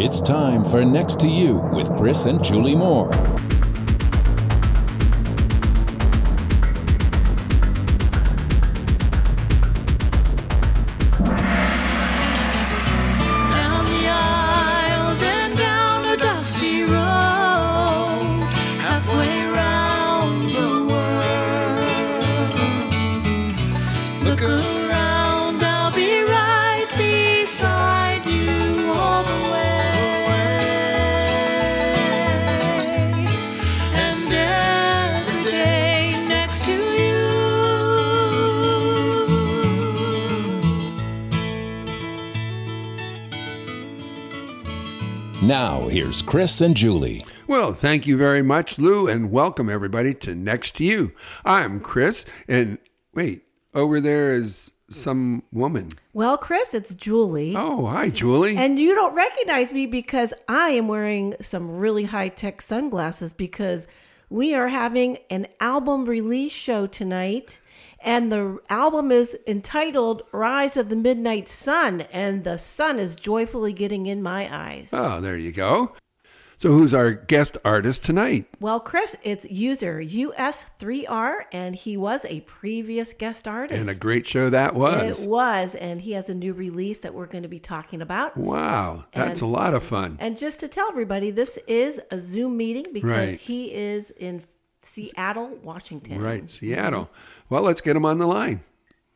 It's time for Next to You with Chris and Julie Moore. Here's Chris and Julie. Well, thank you very much, Lou, and welcome everybody to Next to You. I'm Chris, and wait, over there is some woman. Well, Chris, it's Julie. Oh, hi, Julie. And you don't recognize me because I am wearing some really high tech sunglasses because we are having an album release show tonight. And the album is entitled Rise of the Midnight Sun. And the sun is joyfully getting in my eyes. oh, there you go. So, who's our guest artist tonight? Well, Chris, it's user US3R, and he was a previous guest artist. And a great show that was. It was, and he has a new release that we're going to be talking about. Wow, that's And- a lot of fun. And just to tell everybody, this is a Zoom meeting because Right. he is in Seattle, Washington. Right, Seattle. Well, let's get him on the line.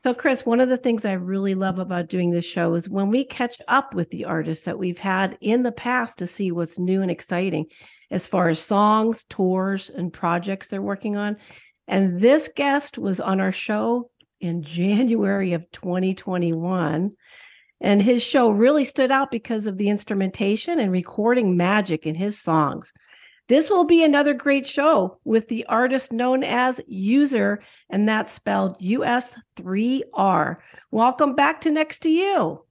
So, Chris, one of the things I really love about doing this show is when we catch up with the artists that we've had in the past to see what's new and exciting as far as songs, tours, and projects they're working on. And this guest was on our show in January of 2021. And his show really stood out because of the instrumentation and recording magic in his songs. This will be another great show with the artist known as User, and that's spelled US3R. Welcome back to Next to You.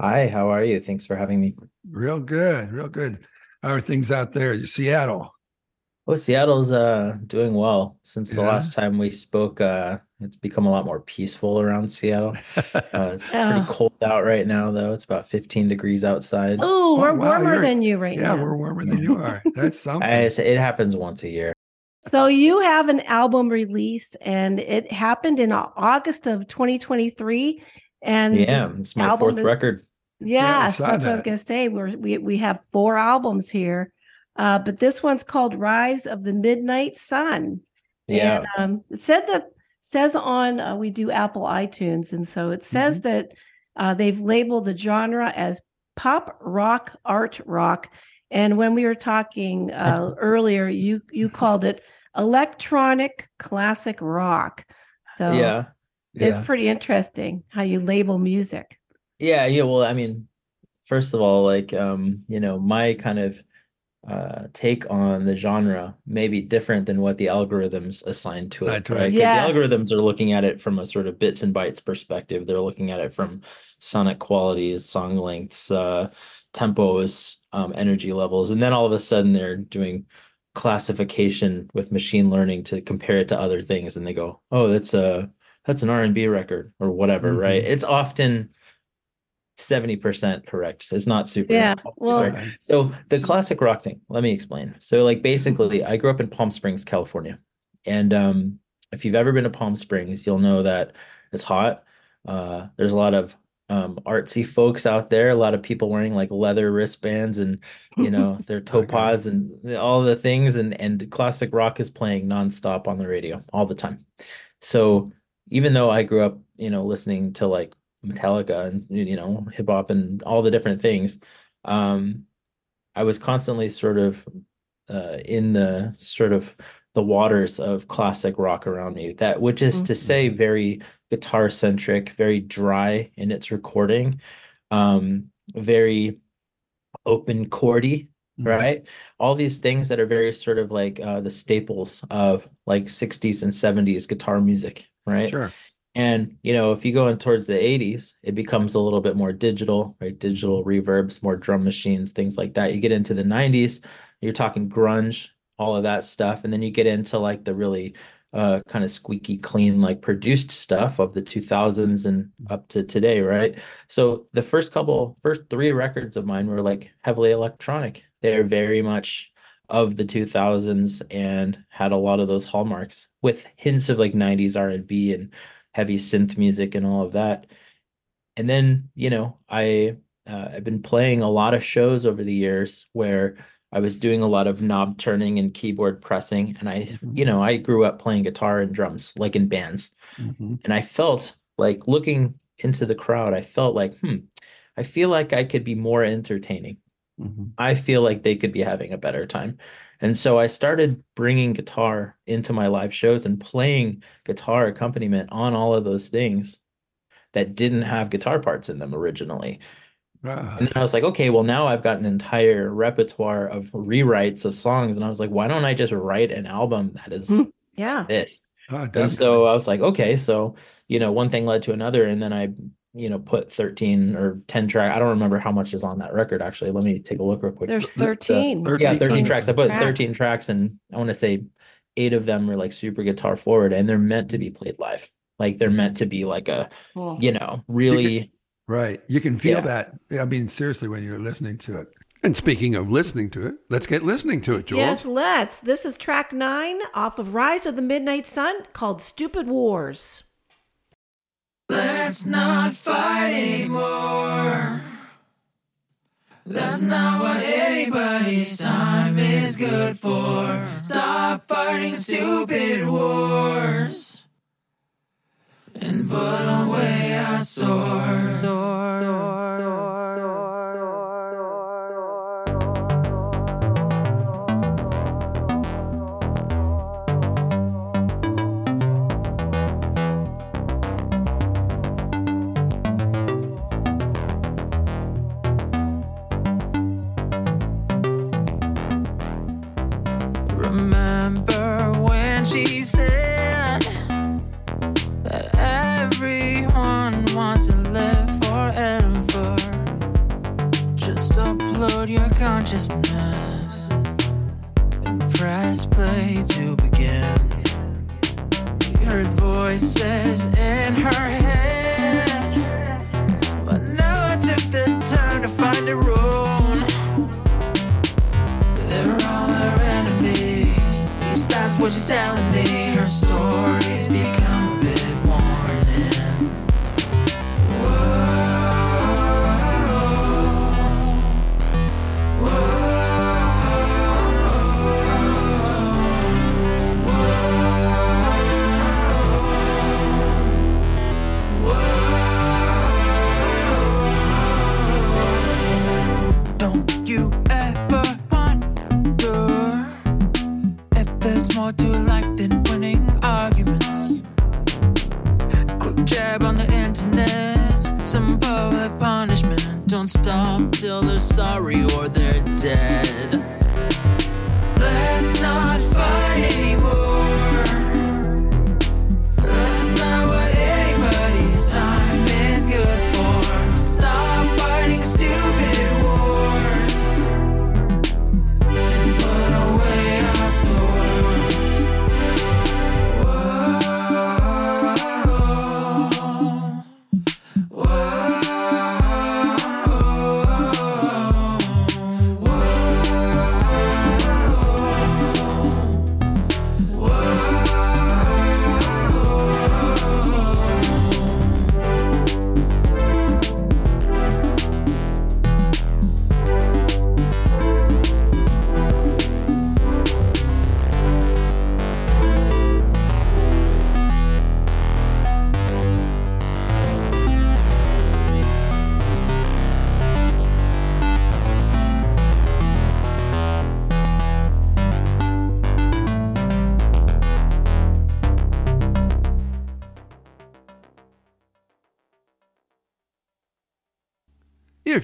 Hi, how are you? Thanks for having me. Real good, real good. How are things out there? Seattle. Well, Seattle's uh doing well. Since the Yeah. last time we spoke, uh it's become a lot more peaceful around Seattle. Uh, it's Oh. pretty cold out right now, though. It's about 15 degrees outside. Oh, we're wow, warmer you're- than you right yeah, now. Yeah, we're warmer than you are. That's something. I, it happens once a year. So you have an album release, and it happened in August of 2023. And Yeah, it's my album fourth is- record. Yeah, I Yes, saw that's what I was that. going to say. We're, we we have four albums here, uh, but this one's called "Rise of the Midnight Sun." Yeah. And, um, it said that says on uh, we do Apple iTunes, and so it says Mm-hmm. that uh, they've labeled the genre as pop rock, art rock. And when we were talking uh, earlier, you you called it electronic classic rock. So yeah. it's pretty interesting how you label music. Yeah, yeah. Well, I mean, first of all, like um, you know, my kind of uh take on the genre may be different than what the algorithms assign to Assign it, Right? it. Yes. the algorithms are looking at it from a sort of bits and bytes perspective. They're looking at it from sonic qualities, song lengths, uh tempos, um, energy levels, and then all of a sudden they're doing classification with machine learning to compare it to other things, and they go, "Oh, that's a that's an R&B record or whatever," Mhm. right? It's often 70% correct. It's not super. Yeah, well- right. So the classic rock thing, let me explain. So like basically I grew up in Palm Springs, California. And um if you've ever been to Palm Springs, you'll know that it's hot. Uh there's a lot of um artsy folks out there, a lot of people wearing like leather wristbands and you know their topaz and all the things and and classic rock is playing nonstop on the radio all the time. So even though I grew up, you know, listening to like Metallica and you know hip hop and all the different things, um, I was constantly sort of uh, in the sort of the waters of classic rock around me. That which is to say, very guitar centric, very dry in its recording, um, very open chordy, Mhm. right? All these things that are very sort of like uh, the staples of like 60s and 70s guitar music, right? Sure. And you know, if you go in towards the 80s, it becomes a little bit more digital, right? Digital reverbs, more drum machines, things like that. You get into the 90s, you're talking grunge, all of that stuff, and then you get into like the really uh, kind of squeaky clean, like produced stuff of the 2000s and up to today, right? So the first couple, first three records of mine were like heavily electronic. They're very much of the 2000s and had a lot of those hallmarks with hints of like 90s R&B and heavy synth music and all of that. And then, you know, I uh, I've been playing a lot of shows over the years where I was doing a lot of knob turning and keyboard pressing. And I, you know, I grew up playing guitar and drums, like in bands. Mhm. And I felt like looking into the crowd, I felt like, hmm, I feel like I could be more entertaining. Mhm. I feel like they could be having a better time. And so I started bringing guitar into my live shows and playing guitar accompaniment on all of those things that didn't have guitar parts in them originally. Ah, And then I was like, okay, well, now I've got an entire repertoire of rewrites of songs. And I was like, why don't I just write an album that is Hmm. Yeah. this? ah, And so I was like, okay, so you know, one thing led to another, and then I, you know, put 13 or 10 track. I don't remember how much is on that record actually. Let me take a look real quick. There's But, uh, 13. yeah, 13 13 tracks. I put tracks. 13 tracks, and I want to say eight of them are like super guitar forward, and they're meant to be played live. Like they're meant to be like a, Cool. you know, really. Right. You can feel Yeah. that. I mean, seriously, when you're listening to it. And speaking of listening to it, let's get listening to it, Jules. Yes, let's. This is track nine off of Rise of the Midnight Sun called Stupid Wars. Let's not fight anymore. That's not what anybody's time is good for. Stop fighting stupid wars and put away our swords. Consciousness and press play to begin. We heard voices in her head, but now I took the time to find a room. They're all her enemies. At least that's what she's telling me. Her stories become till they're sorry or they're dead.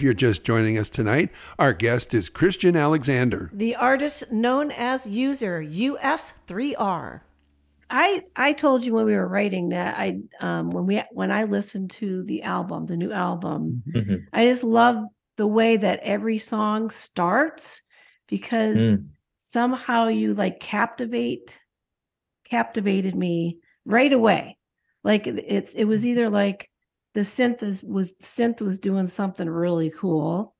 If you're just joining us tonight, our guest is Christian Alexander. The artist known as User US3R. I I told you when we were writing that I um when we when I listened to the album, the new album, Mhm. I just love the way that every song starts because Mm. somehow you like captivate captivated me right away. Like it's it was either like the synth is, was synth was doing something really cool,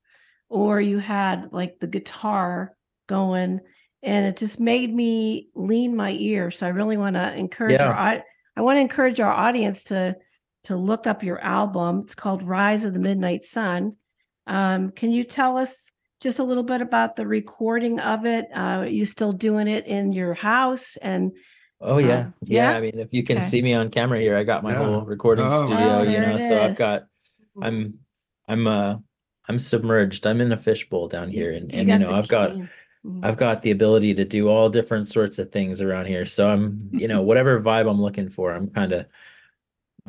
or you had like the guitar going, and it just made me lean my ear. So I really want to encourage Yeah. our I want to encourage our audience to to look up your album. It's called Rise of the Midnight Sun. Um, can you tell us just a little bit about the recording of it? Uh, are you still doing it in your house? And Oh yeah. Um, yeah. yeah? I mean, if you can Okay. see me on camera here, I got my Yeah. whole recording Oh. studio, Oh, you know, so I've got I'm I'm uh I'm submerged. I'm in a fishbowl down here and and you got know, I've got key. Mhm. I've got the ability to do all different sorts of things around here. So I'm, you know, whatever vibe I'm looking for, I'm kind of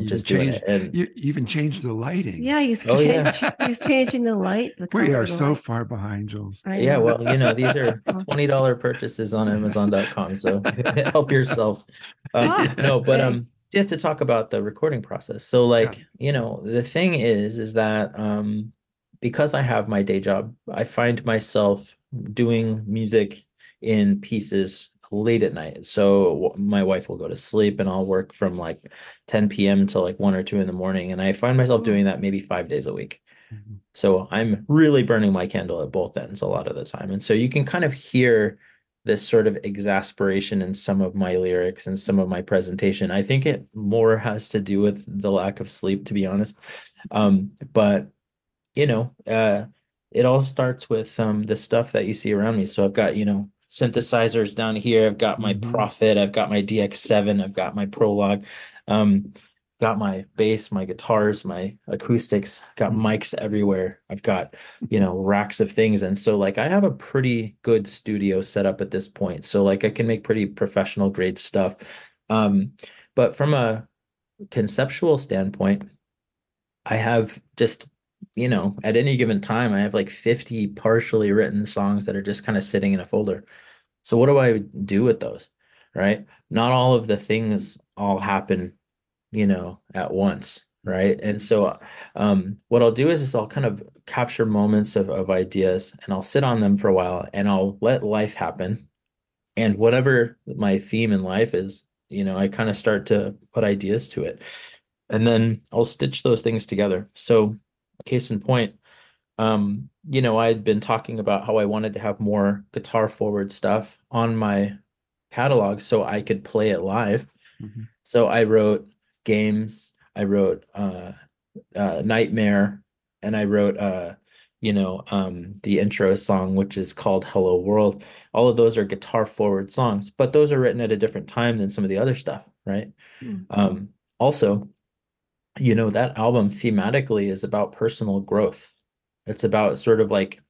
I'm You just doing changed- it. And You even changed the lighting. yeah, he's Oh, yeah. he's changing the light. The We are so light. far behind, Jules. Yeah, well, you know, these are $20 purchases on Amazon.com. So help yourself. Um, Ah, no, but okay. um just to talk about the recording process. So like, you know, the thing is is that um because I have my day job, I find myself doing music in pieces late at night. So my wife will go to sleep and I'll work from like 10 p.m. till like 1 or 2 in the morning and I find myself doing that maybe 5 days a week. Mhm. So I'm really burning my candle at both ends a lot of the time. And so you can kind of hear this sort of exasperation in some of my lyrics and some of my presentation. I think it more has to do with the lack of sleep, to be honest. Um, but you know, uh, it all starts with um the stuff that you see around me. So I've got, you know, synthesizers down here. I've got my Mhm. Prophet, I've got my DX7, I've got my Prologue. Um, got my bass, my guitars, my acoustics, got mics everywhere. I've got, you know, racks of things. And so like I have a pretty good studio set up at this point. So like I can make pretty professional grade stuff. Um, but from a conceptual standpoint, I have just, you know, at any given time, I have like 50 partially written songs that are just kind of sitting in a folder. So what do I do with those? Right? Not all of the things all happen you know, at once, right? And so um what I'll do is, is I'll kind of capture moments of, of ideas and I'll sit on them for a while and I'll let life happen. And whatever my theme in life is, you know, I kind of start to put ideas to it. And then I'll stitch those things together. So case in point, um, you know, I'd been talking about how I wanted to have more guitar forward stuff on my catalog so I could play it live. Mhm. So I wrote games i wrote uh uh nightmare and i wrote uh you know um the intro song which is called hello world all of those are guitar forward songs but those are written at a different time than some of the other stuff right Mm. um also you know that album thematically is about personal growth. It's about sort of like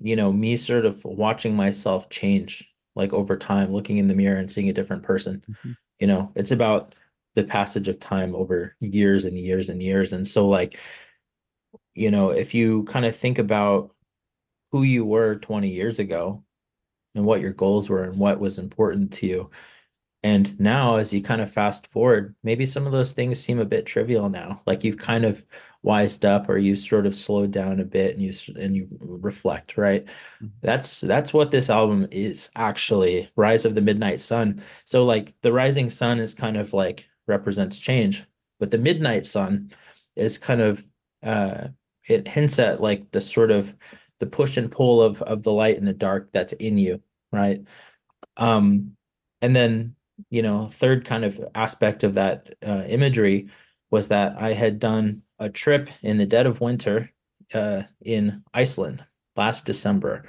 you know me sort of watching myself change like over time looking in the mirror and seeing a different person. Mhm. you know it's about the passage of time over years and years and years. And so like you know if you kind of think about who you were 20 years ago and what your goals were and what was important to you and now as you kind of fast forward maybe some of those things seem a bit trivial now. Like you've kind of wised up or you've sort of slowed down a bit and you and you reflect right? Mhm. that's that's what this album is actually rise of the midnight sun. So like the rising sun is kind of like represents change but the midnight sun is kind of uh it hints at like the sort of the push and pull of of the light and the dark that's in you right? Um and then you know third kind of aspect of that uh, imagery was that i had done a trip in the dead of winter uh in iceland last december.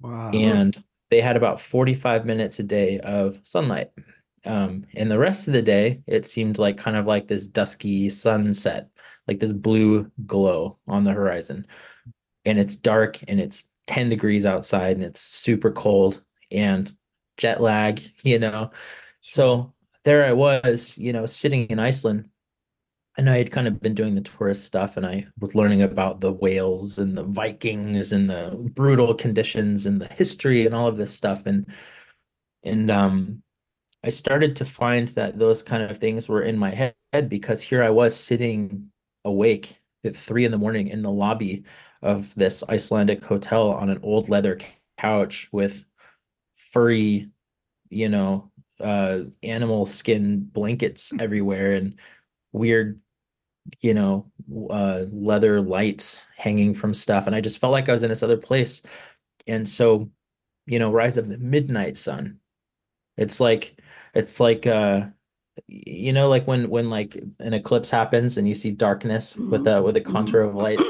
Wow. and they had about 45 minutes a day of sunlight. Um and the rest of the day it seemed like kind of like this dusky sunset like this blue glow on the horizon. And it's dark and it's 10 degrees outside and it's super cold and jet lag you know so there i was you know sitting in iceland and I had kind of been doing the tourist stuff and I was learning about the whales and the Vikings and the brutal conditions and the history and all of this stuff and and um I started to find that those kind of things were in my head because here I was sitting awake at three in the morning in the lobby of this Icelandic hotel on an old leather couch with furry, you know, uh animal skin blankets everywhere and weird you know uh leather lights hanging from stuff. And I just felt like I was in this other place. And so you know rise of the midnight sun. It's like it's like uh you know like when when like an eclipse happens and you see darkness with a with a contour of light.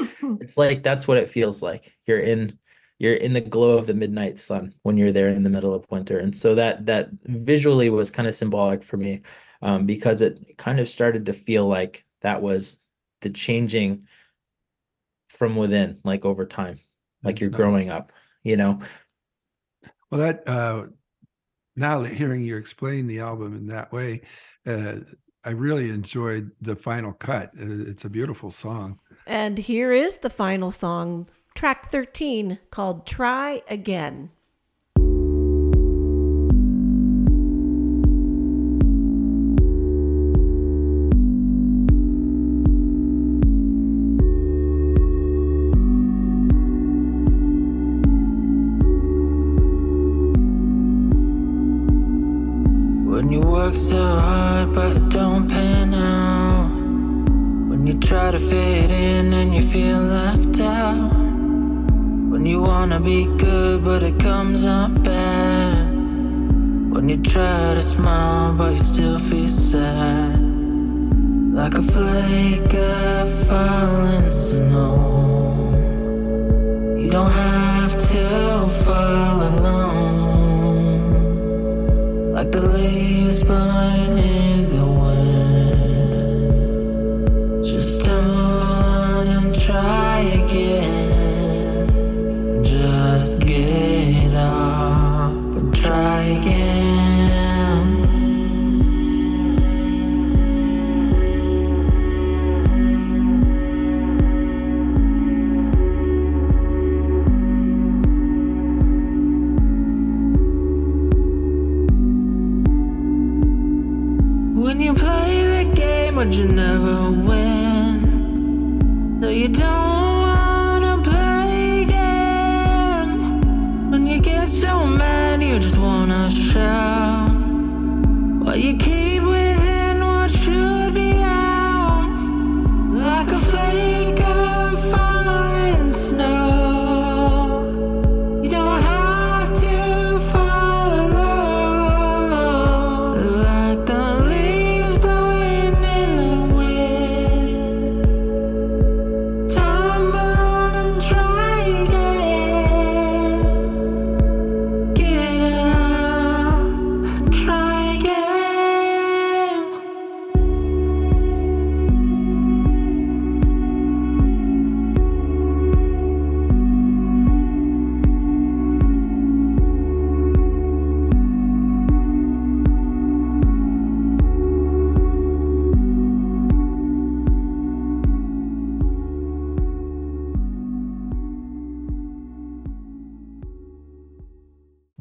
It's like that's what it feels like. You're in you're in the glow of the midnight sun when you're there in the middle of winter and so that that visually was kind of symbolic for me um, because it kind of started to feel like that was the changing from within like over time like That's you're nice. growing up you know Well, that uh, now that hearing you explain the album in that way, uh, I really enjoyed the final cut. Uh, It's a beautiful song. And here is the final song, track 13, called Try Again. Smile but you still feel sad. Like a flake of falling snow. You don't have to fall alone like the leaves blowing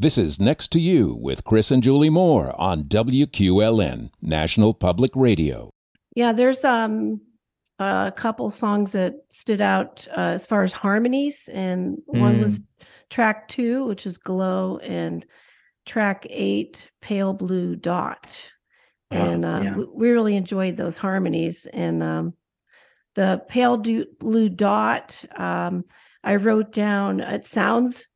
This is Next to You with Chris and Julie Moore on WQLN, National Public Radio. Yeah, there's um a couple songs that stood out uh, as far as harmonies, and one was track two, which is "Glow," and track eight, "Pale Blue Dot." And uh, yeah. we, we really enjoyed those harmonies. And um, the "Pale Blue Dot," um, I wrote down. It sounds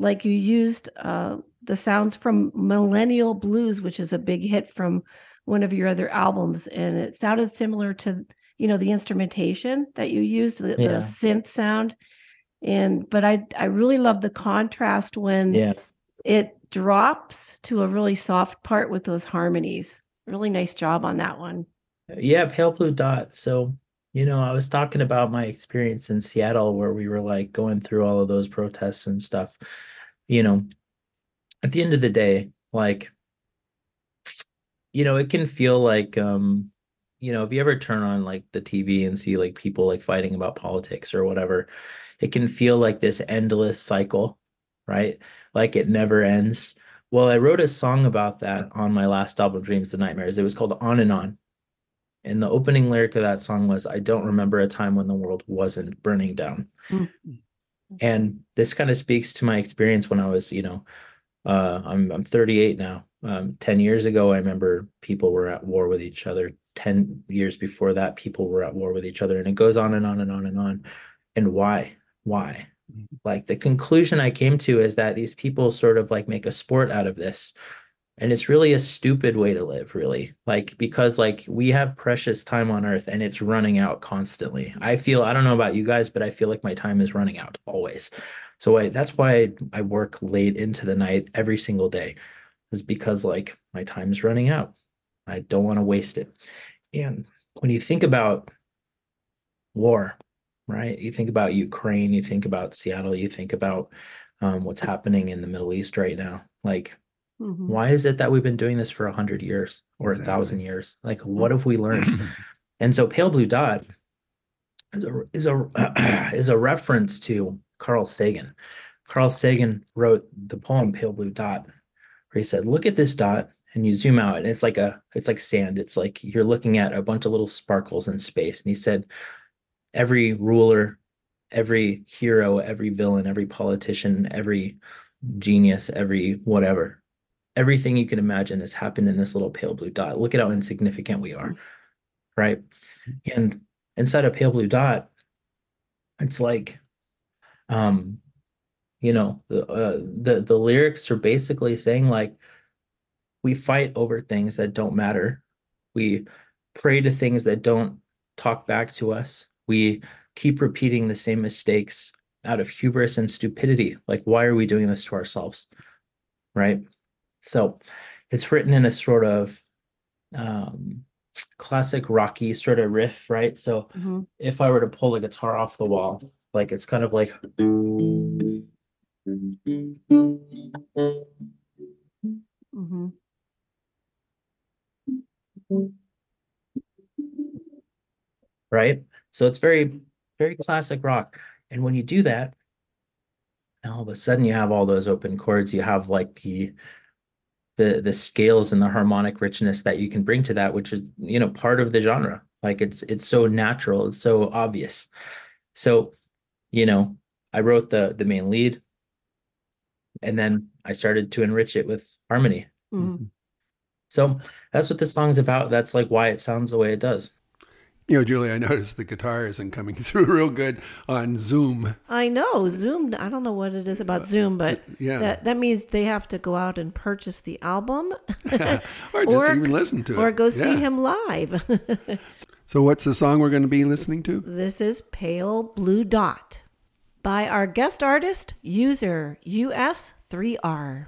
like you used uh, the sounds from Millennial Blues, which is a big hit from one of your other albums, and it sounded similar to you know the instrumentation that you used, the, Yeah. the synth sound. And but I I really love the contrast when yeah it drops to a really soft part with those harmonies. Really nice job on that one. Yeah, pale blue dot. So, you know, I was talking about my experience in Seattle where we were like going through all of those protests and stuff. You know, at the end of the day, like, you know, it can feel like, um, you know, if you ever turn on like the TV and see like people like fighting about politics or whatever, it can feel like this endless cycle, right? Like it never ends. Well, I wrote a song about that on my last album, Dreams and Nightmares. It was called On and On. And the opening lyric of that song was, I don't remember a time when the world wasn't burning down. And this kind of speaks to my experience when I was, you know, uh, I'm I'm 38 now. um, 10 years ago, I remember people were at war with each other. 10 years before that, people were at war with each other. And it goes on and on and on and on. And why? Why? Mhm. Like the conclusion I came to is that these people sort of like make a sport out of this. And it's really a stupid way to live, really. Like, because like we have precious time on earth and it's running out constantly. I feel, I don't know about you guys, but I feel like my time is running out always. So I, that's why I, work late into the night every single day, is because like my time is running out. I don't want to waste it. And when you think about war, right? You think about Ukraine, you think about Seattle, you think about um, what's happening in the Middle East right now. Like, Mhm. why is it that we've been doing this for a hundred years or a Exactly. thousand years? Like, what have we learned? and so, Pale Blue Dot is a is a is a reference to Carl Sagan. Carl Sagan wrote the poem Pale Blue Dot, where he said, "Look at this dot." And you zoom out, and it's like a, it's like sand. It's like you're looking at a bunch of little sparkles in space. And he said, every ruler, every hero, every villain, every politician, every genius, every whatever, everything you can imagine has happened in this little pale blue dot. Look at how insignificant we are, right? And inside a pale blue dot, it's like, um, you know, the uh, the the lyrics are basically saying like, we fight over things that don't matter. We pray to things that don't talk back to us. We keep repeating the same mistakes out of hubris and stupidity. Like, why are we doing this to ourselves? Right. So it's written in a sort of um, classic rocky sort of riff, right? So Mhm. if I were to pull a guitar off the wall, like it's kind of like Mhm. right? So it's very, very classic rock. And when you do that, now all of a sudden you have all those open chords. You have like the the the scales and the harmonic richness that you can bring to that, which is you know part of the genre. Like it's it's so natural, it's so obvious. So, you know, I wrote the the main lead, and then I started to enrich it with harmony. Mhm. So that's what this song's about. That's like why it sounds the way it does. You know, Julie, I noticed the guitar isn't coming through real good on Zoom. I know Zoom. I don't know what it is about uh, Zoom, but yeah. that that means they have to go out and purchase the album, or just or- even listen to it. or go see Yeah. him live. So, what's the song we're going to be listening to? this is Pale Blue Dot by our guest artist, user US3R.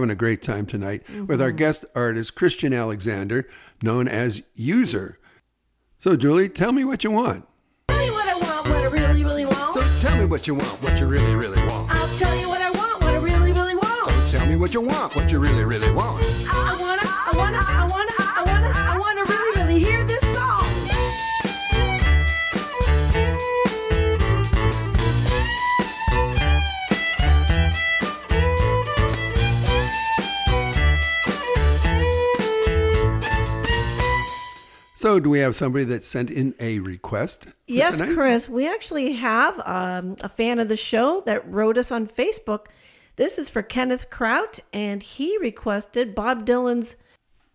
Having a great time tonight with our mm-hmm. guest artist, Christian Alexander, known as User. So, Julie, tell me what you want. Tell you what I want, what I really, really want. So, tell me what you want, what you really, really want. I'll tell you what I want, what I really, really want. So, tell me what you want, what you really, really want. I wanna, I wanna, I wanna, I wanna, I So, do we have somebody that sent in a request? Yes, tonight? Chris, we actually have um, a fan of the show that wrote us on Facebook. This is for Kenneth Kraut, and he requested Bob Dylan's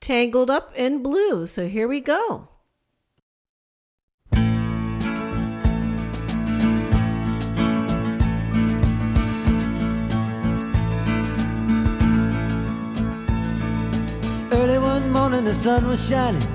Tangled Up in Blue. So here we go. Early one morning, the sun was shining.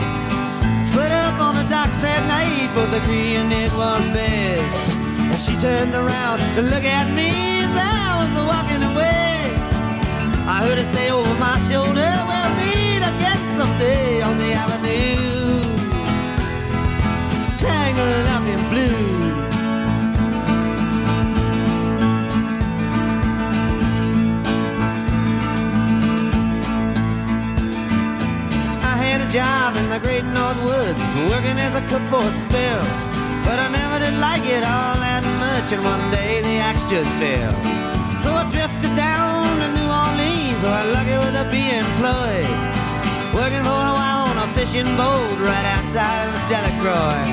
On the docks at night, both agreeing it was best. And she turned around to look at me as I was walking away. I heard her say over my shoulder, we'll meet again someday on the avenue. Tangled up in blue. Job in the great North Woods, working as a cook for a spell. But I never did like it all that much, and one day the axe just fell. So I drifted down to New Orleans, where I'm lucky with a be employed. Working for a while on a fishing boat right outside of Delacroix.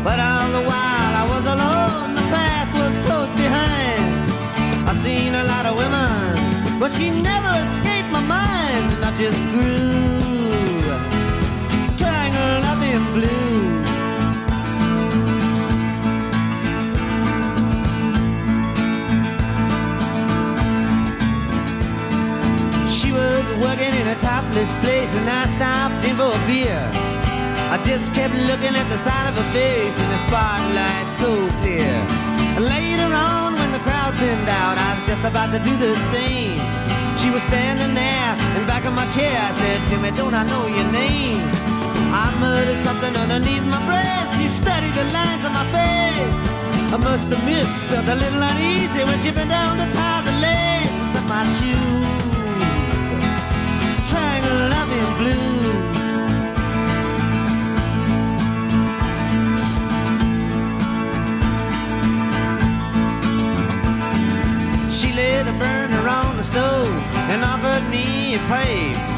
But all the while I was alone, the past was close behind. I seen a lot of women, but she never escaped my mind. I just grew in blue. She was working in a topless place, and I stopped in for a beer. I just kept looking at the side of her face in the spotlight so clear. And later on, when the crowd thinned out, I was just about to do the same. She was standing there in back of my chair. I said, Timmy, don't I know your name? I muttered something underneath my breath. She studied the lines on my face. I must admit, felt a little uneasy when she bent down to tie the laces of my shoes. Tangled up in blue. She lit a burner on the stove and offered me a pipe.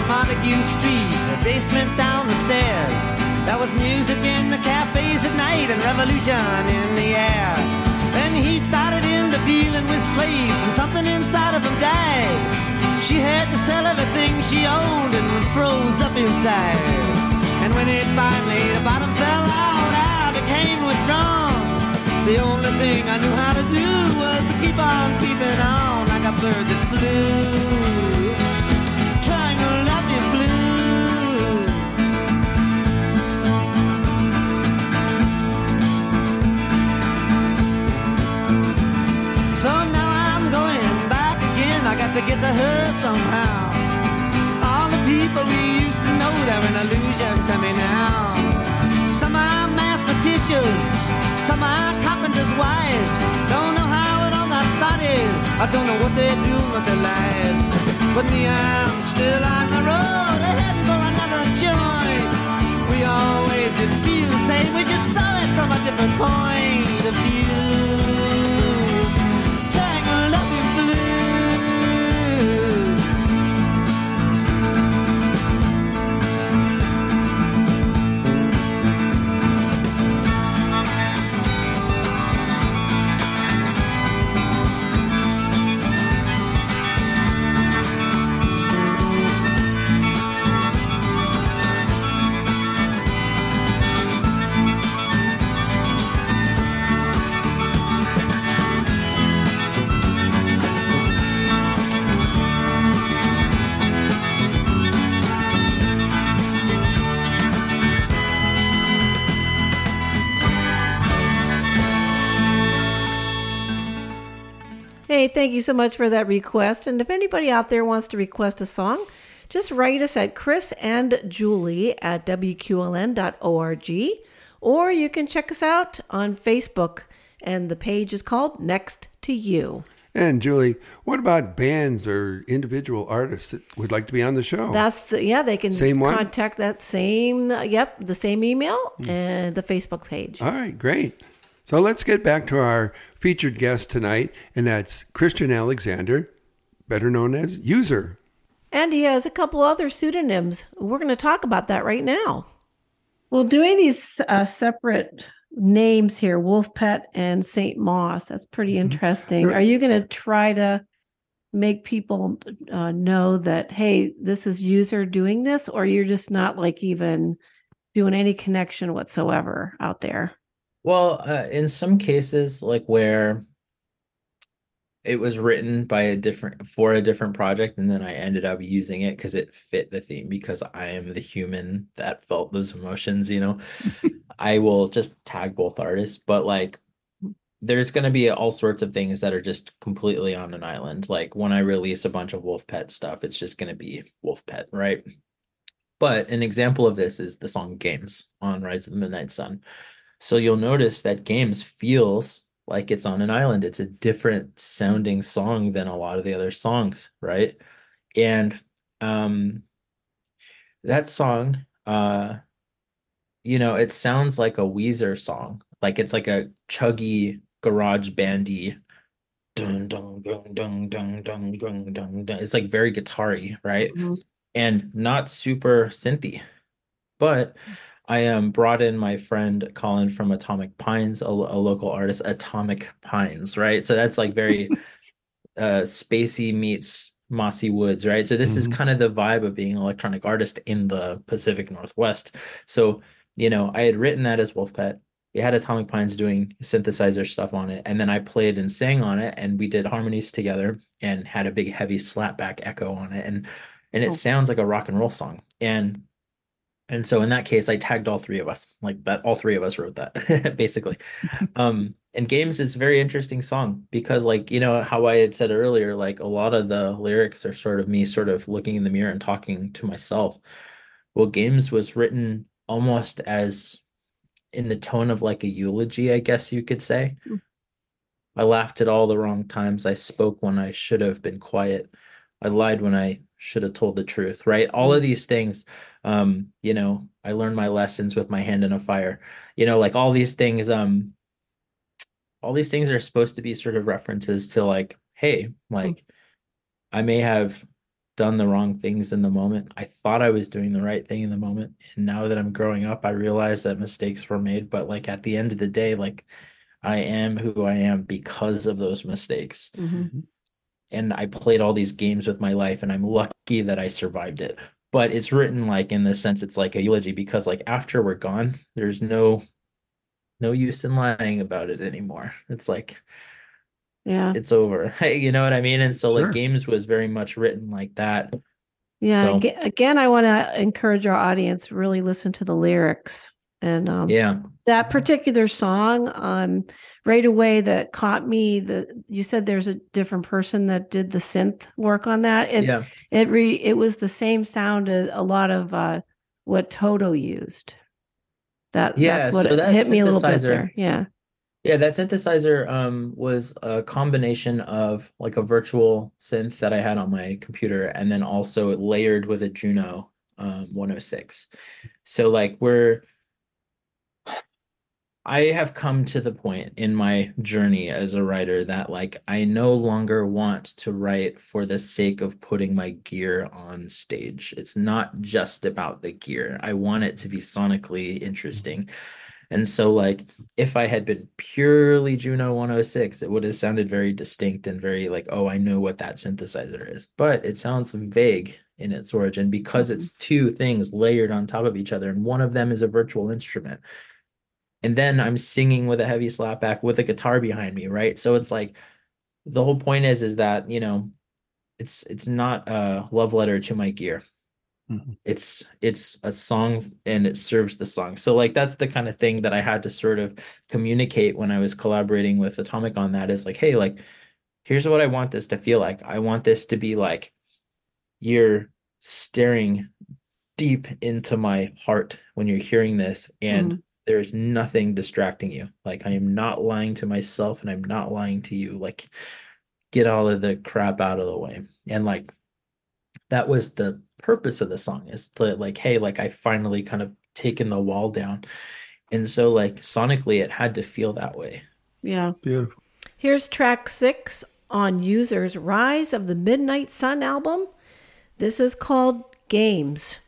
on Montague Street, the basement down the stairs. There was music in the cafes at night and revolution in the air. Then he started into dealing with slaves, and something inside of him died. She had to sell everything she owned and froze up inside. And when it finally the bottom fell out, I became withdrawn. The only thing I knew how to do was to keep on keeping on like a bird that flew. Got to get to her somehow. All the people we used to know, they're an illusion to me now. Some are mathematicians, some are carpenters' wives. Don't know how it all got started. I don't know what they do with their lives. But me, I'm still on the road, heading for another joint. We always did feel the same. We just saw it from a different point of view. Hey, thank you so much for that request. And if anybody out there wants to request a song, just write us at Chris and Julie at WQLN.org, or you can check us out on Facebook, and the page is called Next to You. And Julie, what about bands or individual artists that would like to be on the show? That's yeah, they can Same one? contact that same uh, yep, the same email and the Facebook page. All right, great. So let's get back to our featured guest tonight, and that's Christian Alexander, better known as User. And he has a couple other pseudonyms. We're going to talk about that right now. Well, doing these uh, separate names here, Wolf Pet and Saint Moss, that's pretty interesting. Right. Are you going to try to make people uh, know that, hey, this is user doing this, or you're just not like even doing any connection whatsoever out there? Well, uh, in some cases, like where it was written by a different for a different project, and then I ended up using it because it fit the theme because I am the human that felt those emotions, you know. I will just tag both artists, but like there's going to be all sorts of things that are just completely on an island. Like when I release a bunch of Wolf Pet stuff, it's just going to be Wolf Pet, right? But an example of this is the song Games on Rise of the Midnight Sun. So you'll notice that Games feels like it's on an island. It's a different sounding song than a lot of the other songs, right? And um that song uh you know, it sounds like a Weezer song. Like it's like a chuggy garage bandy dun dun dun dun dun dun dun dun dun. It's like very guitar-y, right? Mhm. And not super synthy. But I um brought in my friend Colin from Atomic Pines, a, a local artist, Atomic Pines, right? So that's like very uh spacey meets mossy woods, right? So this is Mhm. kind of the vibe of being an electronic artist in the Pacific Northwest. So, you know, I had written that as Wolf Pet. It had Atomic Pines doing synthesizer stuff on it, and then I played and sang on it, and we did harmonies together and had a big heavy slapback echo on it, and and it Oh. sounds like a rock and roll song. And and so in that case, I tagged all three of us, like that. All three of us wrote that, basically. um, and games is a very interesting song because, like you know, how I had said earlier, like a lot of the lyrics are sort of me, sort of looking in the mirror and talking to myself. Well, games was written almost as in the tone of like a eulogy, I guess you could say. Mm. I laughed at all the wrong times. I spoke when I should have been quiet. I lied when I should have told the truth, right? All of these things, um, you know, I learned my lessons with my hand in a fire. You know, like all these things, um, all these things are supposed to be sort of references to like, hey, like I may have done the wrong things in the moment. I thought I was doing the right thing in the moment. And now that I'm growing up, I realize that mistakes were made. But like at the end of the day, like I am who I am because of those mistakes. Mhm. And I played all these games with my life, and I'm lucky that I survived it. But it's written like in the sense it's like a eulogy because like after we're gone, there's no no use in lying about it anymore. It's like Yeah. it's over. You know what I mean? And so Sure. like games was very much written like that. Yeah. So- Again, I want to encourage our audience really listen to the lyrics and um, Yeah. that particular song. Um, right away that caught me. The you said there's a different person that did the synth work on that. It yeah. it re it was the same sound as a lot of uh, what Toto used. That Yeah, that's what so it that hit me a little bit synthesizer- there. Yeah. Yeah, that synthesizer um was a combination of like a virtual synth that I had on my computer and then also layered with a Juno um 106. So like we're I have come to the point in my journey as a writer that like I no longer want to write for the sake of putting my gear on stage. It's not just about the gear. I want it to be sonically interesting. And so like if I had been purely Juno 106, it would have sounded very distinct and very like, oh, I know what that synthesizer is. But it sounds vague in its origin because mm-hmm. it's two things layered on top of each other, and one of them is a virtual instrument. And then I'm singing with a heavy slapback with a guitar behind me, right? So it's like the whole point is is that, you know, it's it's not a love letter to my gear Mhm. it's it's a song and it serves the song so like that's the kind of thing that i had to sort of communicate when i was collaborating with atomic on that is like hey like here's what i want this to feel like i want this to be like you're staring deep into my heart when you're hearing this and there's nothing distracting you like i am not lying to myself and i'm not lying to you like get all of the crap out of the way and like that was the purpose of the song is to like hey like i finally kind of taken the wall down and so like sonically it had to feel that way Yeah. Beautiful. Here's track six on User's Rise of the Midnight Sun album. This is called Games.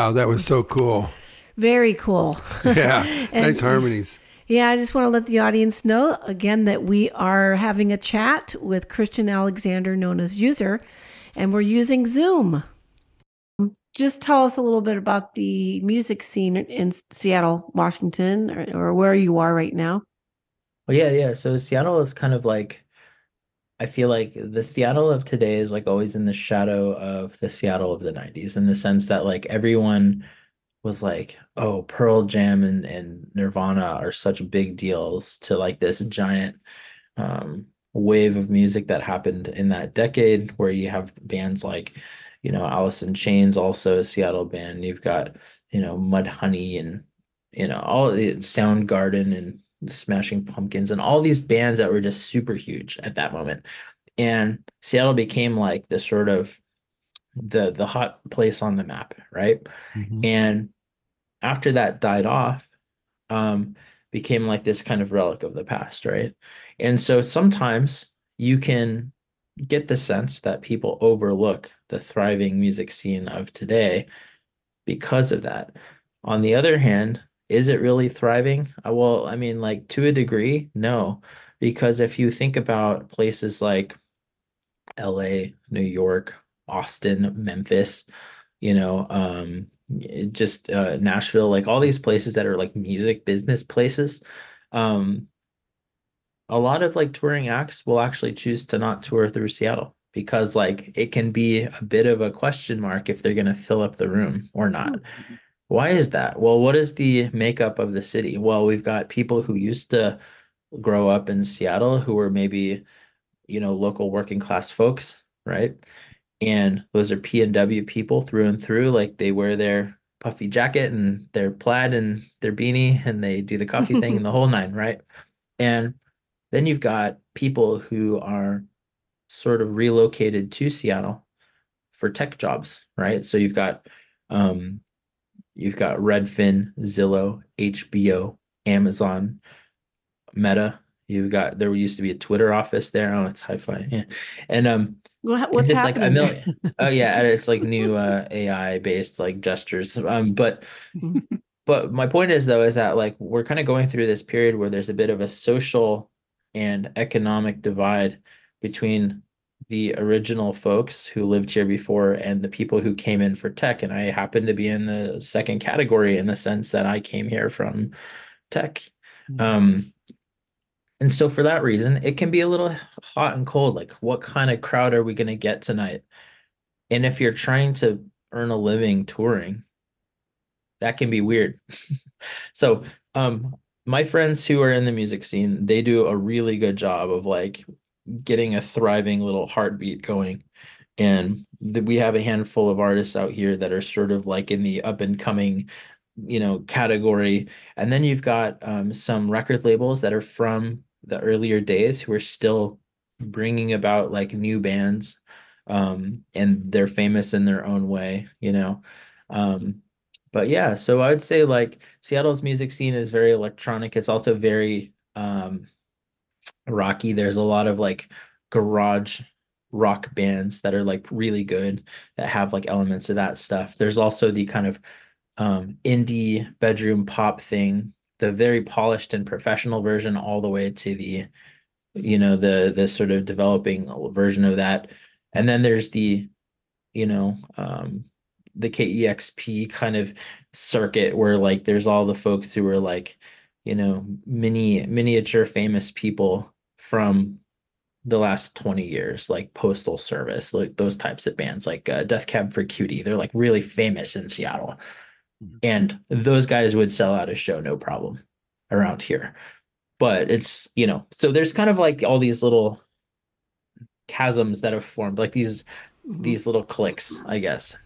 Wow, that was so cool. Very cool. Yeah, And- nice harmonies. Yeah, I just want to let the audience know again that we are having a chat with Christian Alexander, known as User, and we're using Zoom. Just tell us a little bit about the music scene in Seattle, Washington, or, or where you are right now. Well, yeah, yeah. So Seattle is kind of like, I feel like the Seattle of today is like always in the shadow of the Seattle of the 90s in the sense that like everyone was like, oh, Pearl Jam and, and Nirvana are such big deals to like this giant um, wave of music that happened in that decade where you have bands like, you know, Alice in Chains, also a Seattle band. You've got, you know, Mudhoney and, you know, all the Soundgarden and Smashing Pumpkins and all these bands that were just super huge at that moment. And Seattle became like the sort of the the hot place on the map, right? And after that died off, um, became like this kind of relic of the past, right? And so sometimes you can get the sense that people overlook the thriving music scene of today because of that. On the other hand, is it really thriving? Uh, Well, I mean, like to a degree, no. Because if you think about places like LA, New York, Austin, Memphis, you know, um, just uh, Nashville, like all these places that are like music business places, um, a lot of like touring acts will actually choose to not tour through Seattle because like it can be a bit of a question mark if they're going to fill up the room or not. Why is that? Well, what is the makeup of the city? Well, we've got people who used to grow up in Seattle who were maybe, you know, local working class folks, right? And those are PNW people through and through. Like they wear their puffy jacket and their plaid and their beanie and they do the coffee thing and the whole nine, right? And then you've got people who are sort of relocated to Seattle for tech jobs, right? So you've got um you've got Redfin, Zillow, HBO, Amazon, Meta. You've got there used to be a Twitter office there. Oh, it's hi-fi. Yeah. And um What, what's just like a million. oh yeah, and it's like new uh AI based like gestures. Um but but my point is though is that like we're kind of going through this period where there's a bit of a social and economic divide between the original folks who lived here before and the people who came in for tech and I happen to be in the second category in the sense that I came here from tech. Um and so for that reason it can be a little hot and cold like what kind of crowd are we going to get tonight? And if you're trying to earn a living touring that can be weird. So um my friends who are in the music scene they do a really good job of like getting a thriving little heartbeat going. And we have a handful of artists out here that are sort of like in the up and coming you know category. And then you've got um, some record labels that are from the earlier days who are still bringing about like new bands um, and they're famous in their own way you know? Um, but yeah so i would say like seattle's music scene is very electronic. It's also very um, rocky. There's a lot of like garage rock bands that are like really good that have like elements of that stuff. There's also the kind of um, indie bedroom pop thing, the very polished and professional version, all the way to the, you know, the the sort of developing version of that, and then there's the, you know, um, the KEXP kind of circuit where like there's all the folks who are like, you know, mini miniature famous people from the last 20 years like postal service like those types of bands like uh, death cab for cutie. They're like really famous in seattle. And those guys would sell out a show no problem around here. But it's you know so there's kind of like all these little chasms that have formed like these these little cliques i guess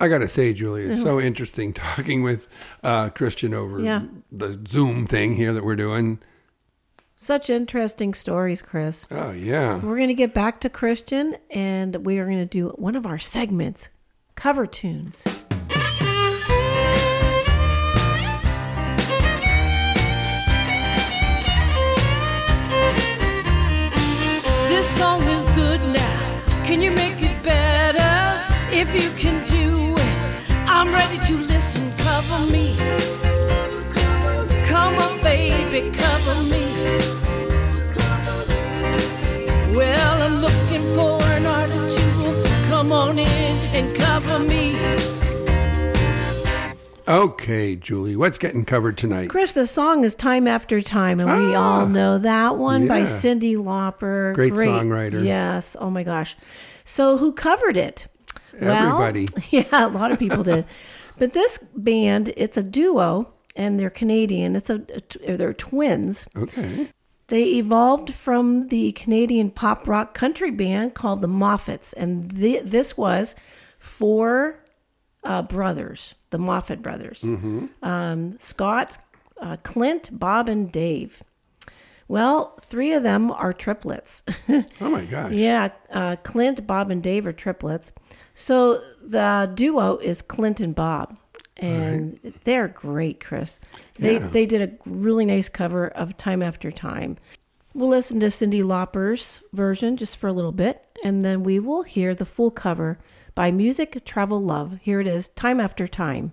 I got to say, Julie, it's so interesting talking with uh, Christian over Yeah. the Zoom thing here that we're doing. Such interesting stories, Chris. Oh, yeah. We're going to get back to Christian and we are going to do one of our segments cover tunes. This song is good now. Can you make it better? If you can do it, I'm ready. ready to listen, cover me. Come on, baby, cover me. Well, I'm looking for an artist who come on in and cover me. Okay, Julie, what's getting covered tonight? Chris, the song is Time After Time, and we Ah. all know that one by Yeah. Cyndi Lauper. Great songwriter. Yes. Oh my gosh. So who covered it? Everybody. Well, yeah, a lot of people did. But this band, it's a duo, and they're Canadian. It's a, a they're twins. Okay. They evolved from the Canadian pop rock country band called the Moffatts, and thi- this was four uh, brothers, the Moffatt brothers um, Scott, uh, Clint, Bob, and Dave. Well, three of them are triplets. Oh my gosh. yeah, uh, Clint, Bob, and Dave are triplets. So the duo is Clint and Bob, and they're great, Chris. They Yeah. they did a really nice cover of Time After Time. We'll listen to Cyndi Lauper's version just for a little bit, and then we will hear the full cover by Music Travel Love. Here it is, Time After Time.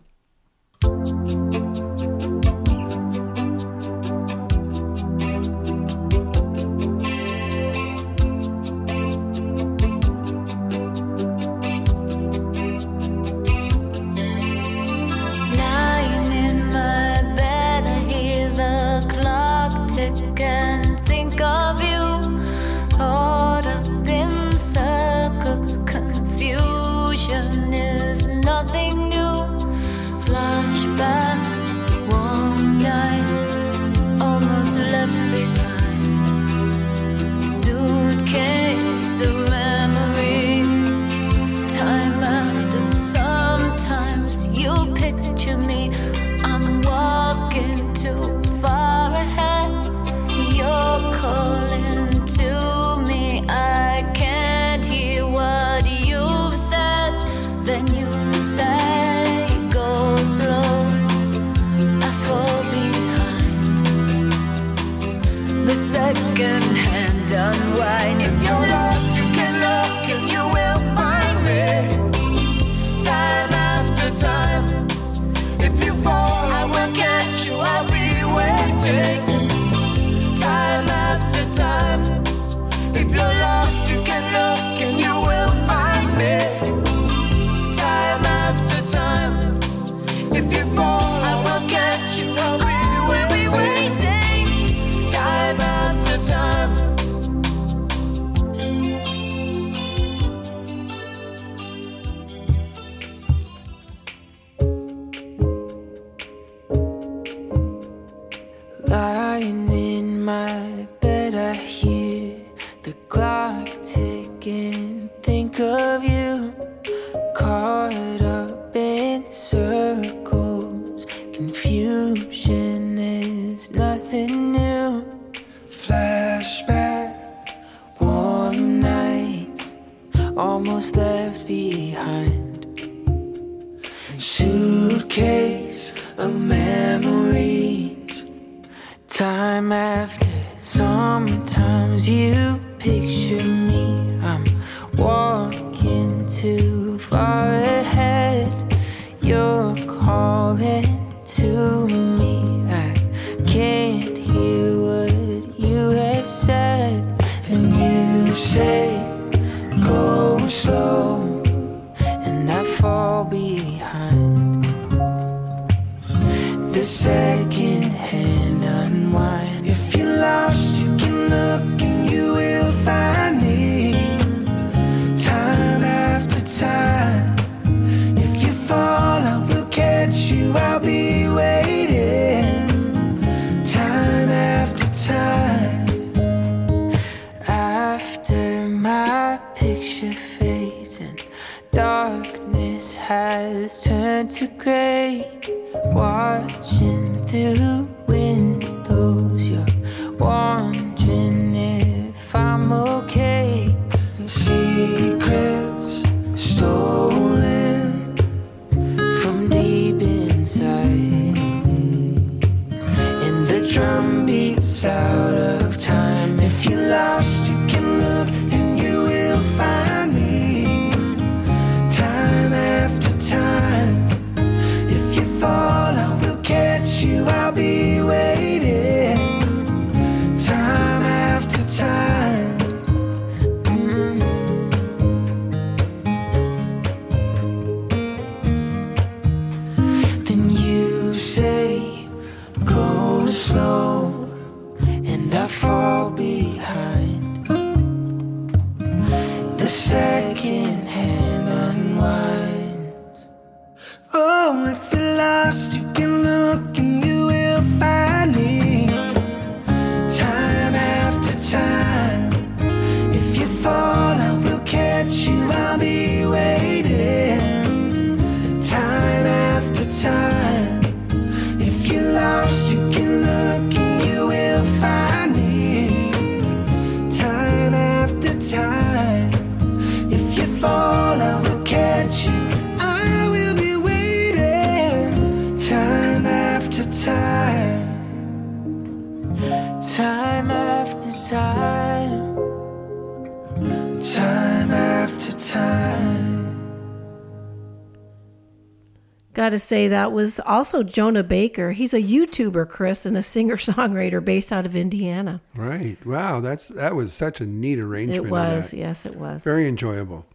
Got to say, that was also Jonah Baker. He's a YouTuber, Chris, and a singer songwriter based out of Indiana. Right. Wow. That's that was such a neat arrangement. It was, yes, it was. Very enjoyable.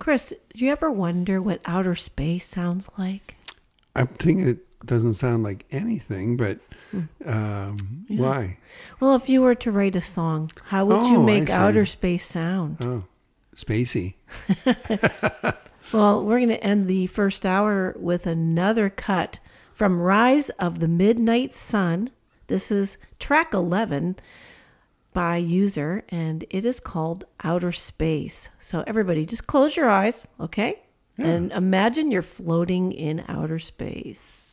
Chris, do you ever wonder what outer space sounds like? I'm thinking it doesn't sound like anything, but Hmm. um, why? Well, if you were to write a song, how would Oh, you make outer space sound? Oh, spacey. Well, we're going to end the first hour with another cut from Rise of the Midnight Sun. This is track 11 by User, and it is called Outer Space. So, everybody, just close your eyes, okay? And imagine you're floating in outer space.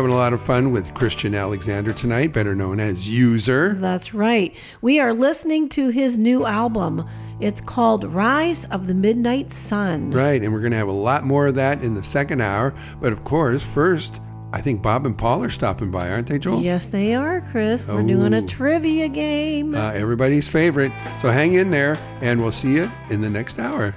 Having a lot of fun with Christian Alexander tonight, better known as User. That's right. We are listening to his new album. It's called Rise of the Midnight Sun. Right, and we're going to have a lot more of that in the second hour. But of course, first, I think Bob and Paul are stopping by, aren't they, Jules? Yes, they are, Chris. We're doing a Oh. trivia game. Uh, everybody's favorite. So hang in there, and we'll see you in the next hour.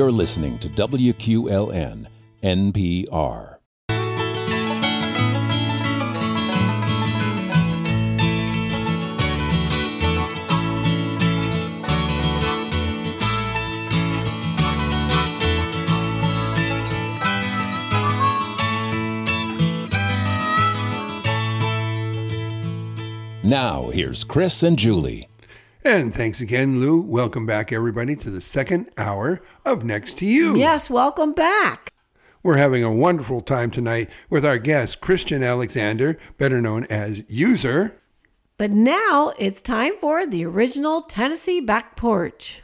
You're listening to WQLN NPR. Now, here's Chris and Julie. And thanks again, Lou. Welcome back, everybody, to the second hour of Next to You. yes, welcome back. We're having a wonderful time tonight with our guest, Christian Alexander, better known as User. But now it's time for the original Tennessee back porch.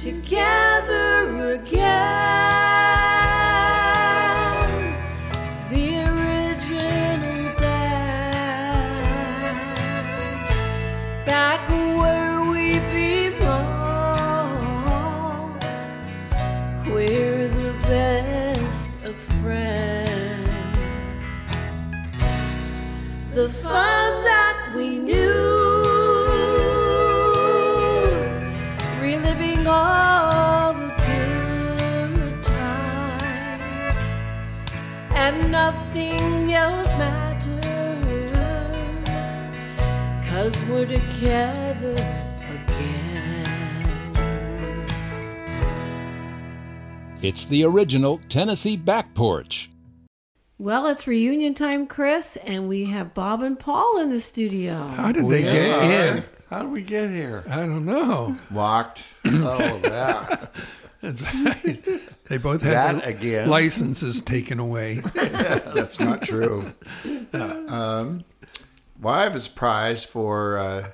Together again, nothing else matters. Cause we're together again. It's the original Tennessee Back Porch. Well, it's reunion time, Chris, and we have Bob and Paul in the studio. How did they get in? How did we get here? I don't know. Walked. Oh, that. They both had That their again. licenses taken away. That's not true. um, well, I have a surprise for uh,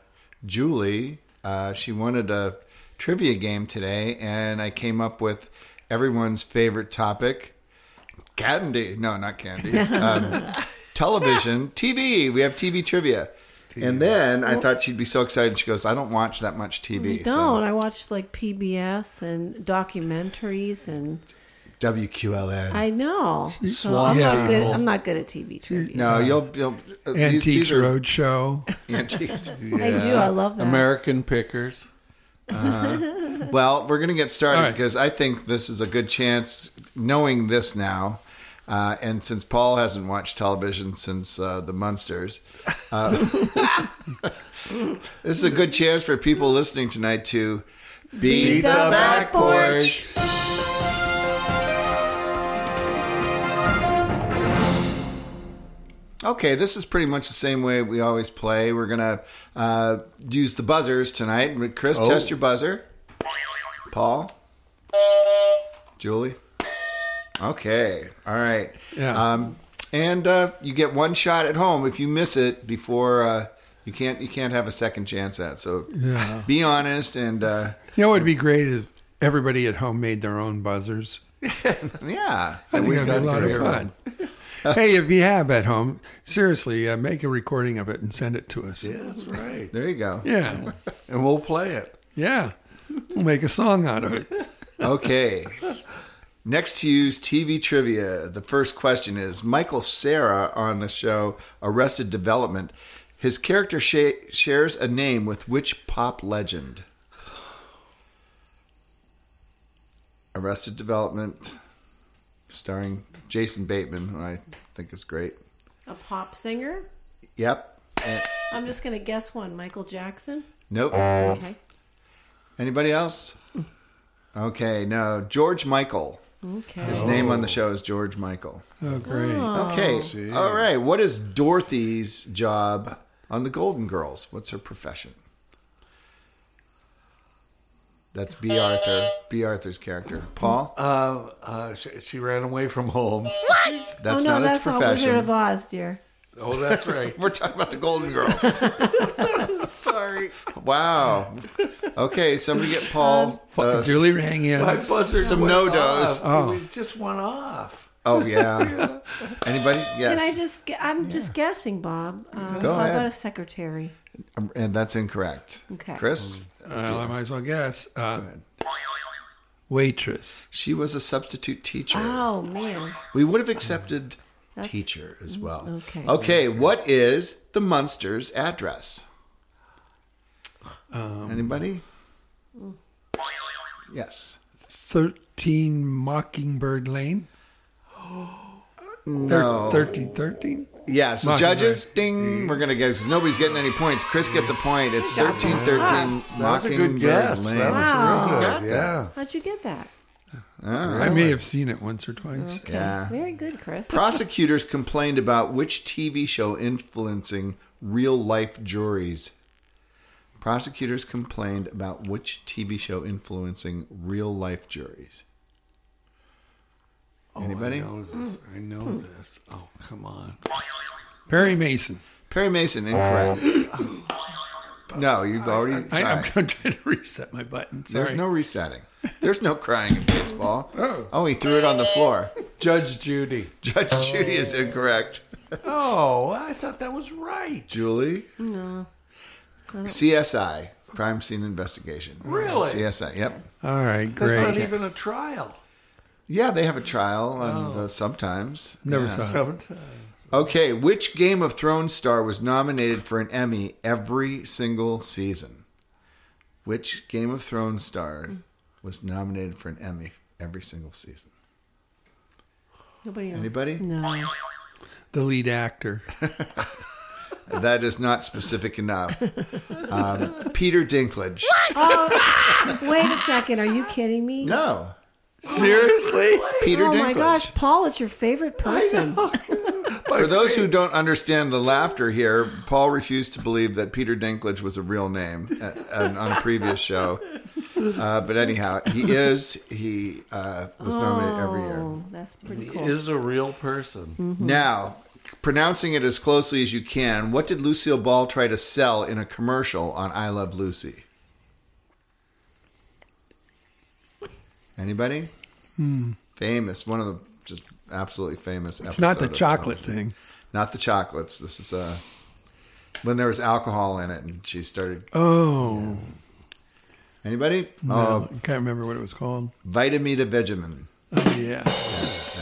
Julie. Uh, she wanted a trivia game today, and I came up with everyone's favorite topic candy. No, not candy. Um, television, TV. We have TV trivia. And then I thought she'd be so excited. She goes, I don't watch that much TV. I don't. I watch like PBS and documentaries, and So WQLN. I know. So I'm not good. I'm not good at TV trivia. no, you'll. you'll uh, these- Antiques these are- Roadshow. Antiques. I do. I love that. American Pickers. Uh-huh. well, we're going to get started All right. because I think this is a good chance, knowing this now. Uh, and since Paul hasn't watched television since uh, the Munsters, uh, this is a good chance for people listening tonight to beat, the back porch. Okay, this is pretty much the same way we always play. We're gonna uh, use the buzzers tonight. Chris, Oh. test your buzzer. Paul, Julie. Okay, all right. Yeah. Um, and uh, you get one shot at home. If you miss it before, uh, you can't you can't have a second chance at. it. So Yeah. be honest and uh, You know what would be great is everybody at home made their own buzzers. yeah. I think we've it'd be a lot of fun. hey, if you have at home, seriously, uh, make a recording of it and send it to us. Yeah, that's right. There you go. Yeah. and we'll play it. Yeah. We'll make a song out of it. Okay. Next to use TV trivia. The first question is Michael Cera on the show Arrested Development. His character sha- shares a name with which pop legend? Arrested Development, starring Jason Bateman, who I think is great. A pop singer. Yep. And- I'm just gonna guess one. Michael Jackson. nope. Okay. Anybody else? Okay, no. George Michael. Okay. His name on the show is George Michael. Oh, great. Okay. All right. What is Dorothy's job on the Golden Girls? What's her profession? That's Bea Arthur. Bea Arthur's character. Paul? Uh, uh, she, she ran away from home. What? That's oh no, not that's a all profession. Wizard of Oz, dear. Oh, that's right. We're talking about the Golden Girls. Sorry. Wow. Okay, somebody get Paul. uh, Julie rang in. My buzzer Some no-dos. Oh. It just went off. Oh, yeah. Anybody? Yes. Can I just? I'm just guessing, Bob. Uh, Go how ahead. about a secretary? Um, And that's incorrect. Okay. Chris? Well, I might as well guess. Uh, waitress. She was a substitute teacher. Oh man. We would have accepted That's- teacher as mm, well. okay. Okay, what is the Munsters address? Um, Anybody? Mm. Yes. 13 Mockingbird Lane. No. 13, 13? Yeah, so judges, ding, mm. we're going to go because nobody's getting any points. Chris gets a point. It's 1313 That was a good Mockingbird. Lane. That was Wow. really good. got. Yeah. How'd you get that? Oh. I may have seen it once or twice. Okay. Yeah. Very good, Chris. Prosecutors complained about which TV show influencing real life juries. Prosecutors complained about which TV show influencing real life juries. Oh, Anybody? I know this. I know hmm. this. Oh, come on. Perry Mason. Perry Mason, incorrect. Oh. no, you've already I, I'm tried. trying to reset my button. Sorry. There's no resetting. There's no crying in baseball. Oh, he threw it on the floor. Judge Judy. Judge Judy is incorrect. Oh, I thought that was right. Julie? No. CSI, Crime Scene Investigation. Really? CSI, yep. All right, That's not great. even a trial. Yeah, they have a trial and, uh, sometimes. Never Yeah. saw it. Sometimes. Okay, which Game of Thrones star was nominated for an Emmy every single season? Which Game of Thrones star was nominated for an Emmy every single season? Nobody knows. Anybody? No. The lead actor. that is not specific enough. Um, Peter Dinklage. Oh, wait a second. Are you kidding me? No, Seriously? Peter oh Dinklage. my gosh, Paul, it's your favorite person. For those who don't understand the laughter here, Paul refused to believe that Peter Dinklage was a real name on on a previous show. Uh, but anyhow, he is. He uh, was nominated every year. Oh, that's pretty cool. He is a real person. Now, pronouncing it as closely as you can, what did Lucille Ball try to sell in a commercial on I Love Lucy? Anybody? Famous. One of the just absolutely famous. It's not the chocolate television. thing. Not the chocolates. This is uh, when there was alcohol in it, and she started. Oh, Anybody? no, Oh, I can't remember what it was called. Vitamita Vitamin. Oh, yeah.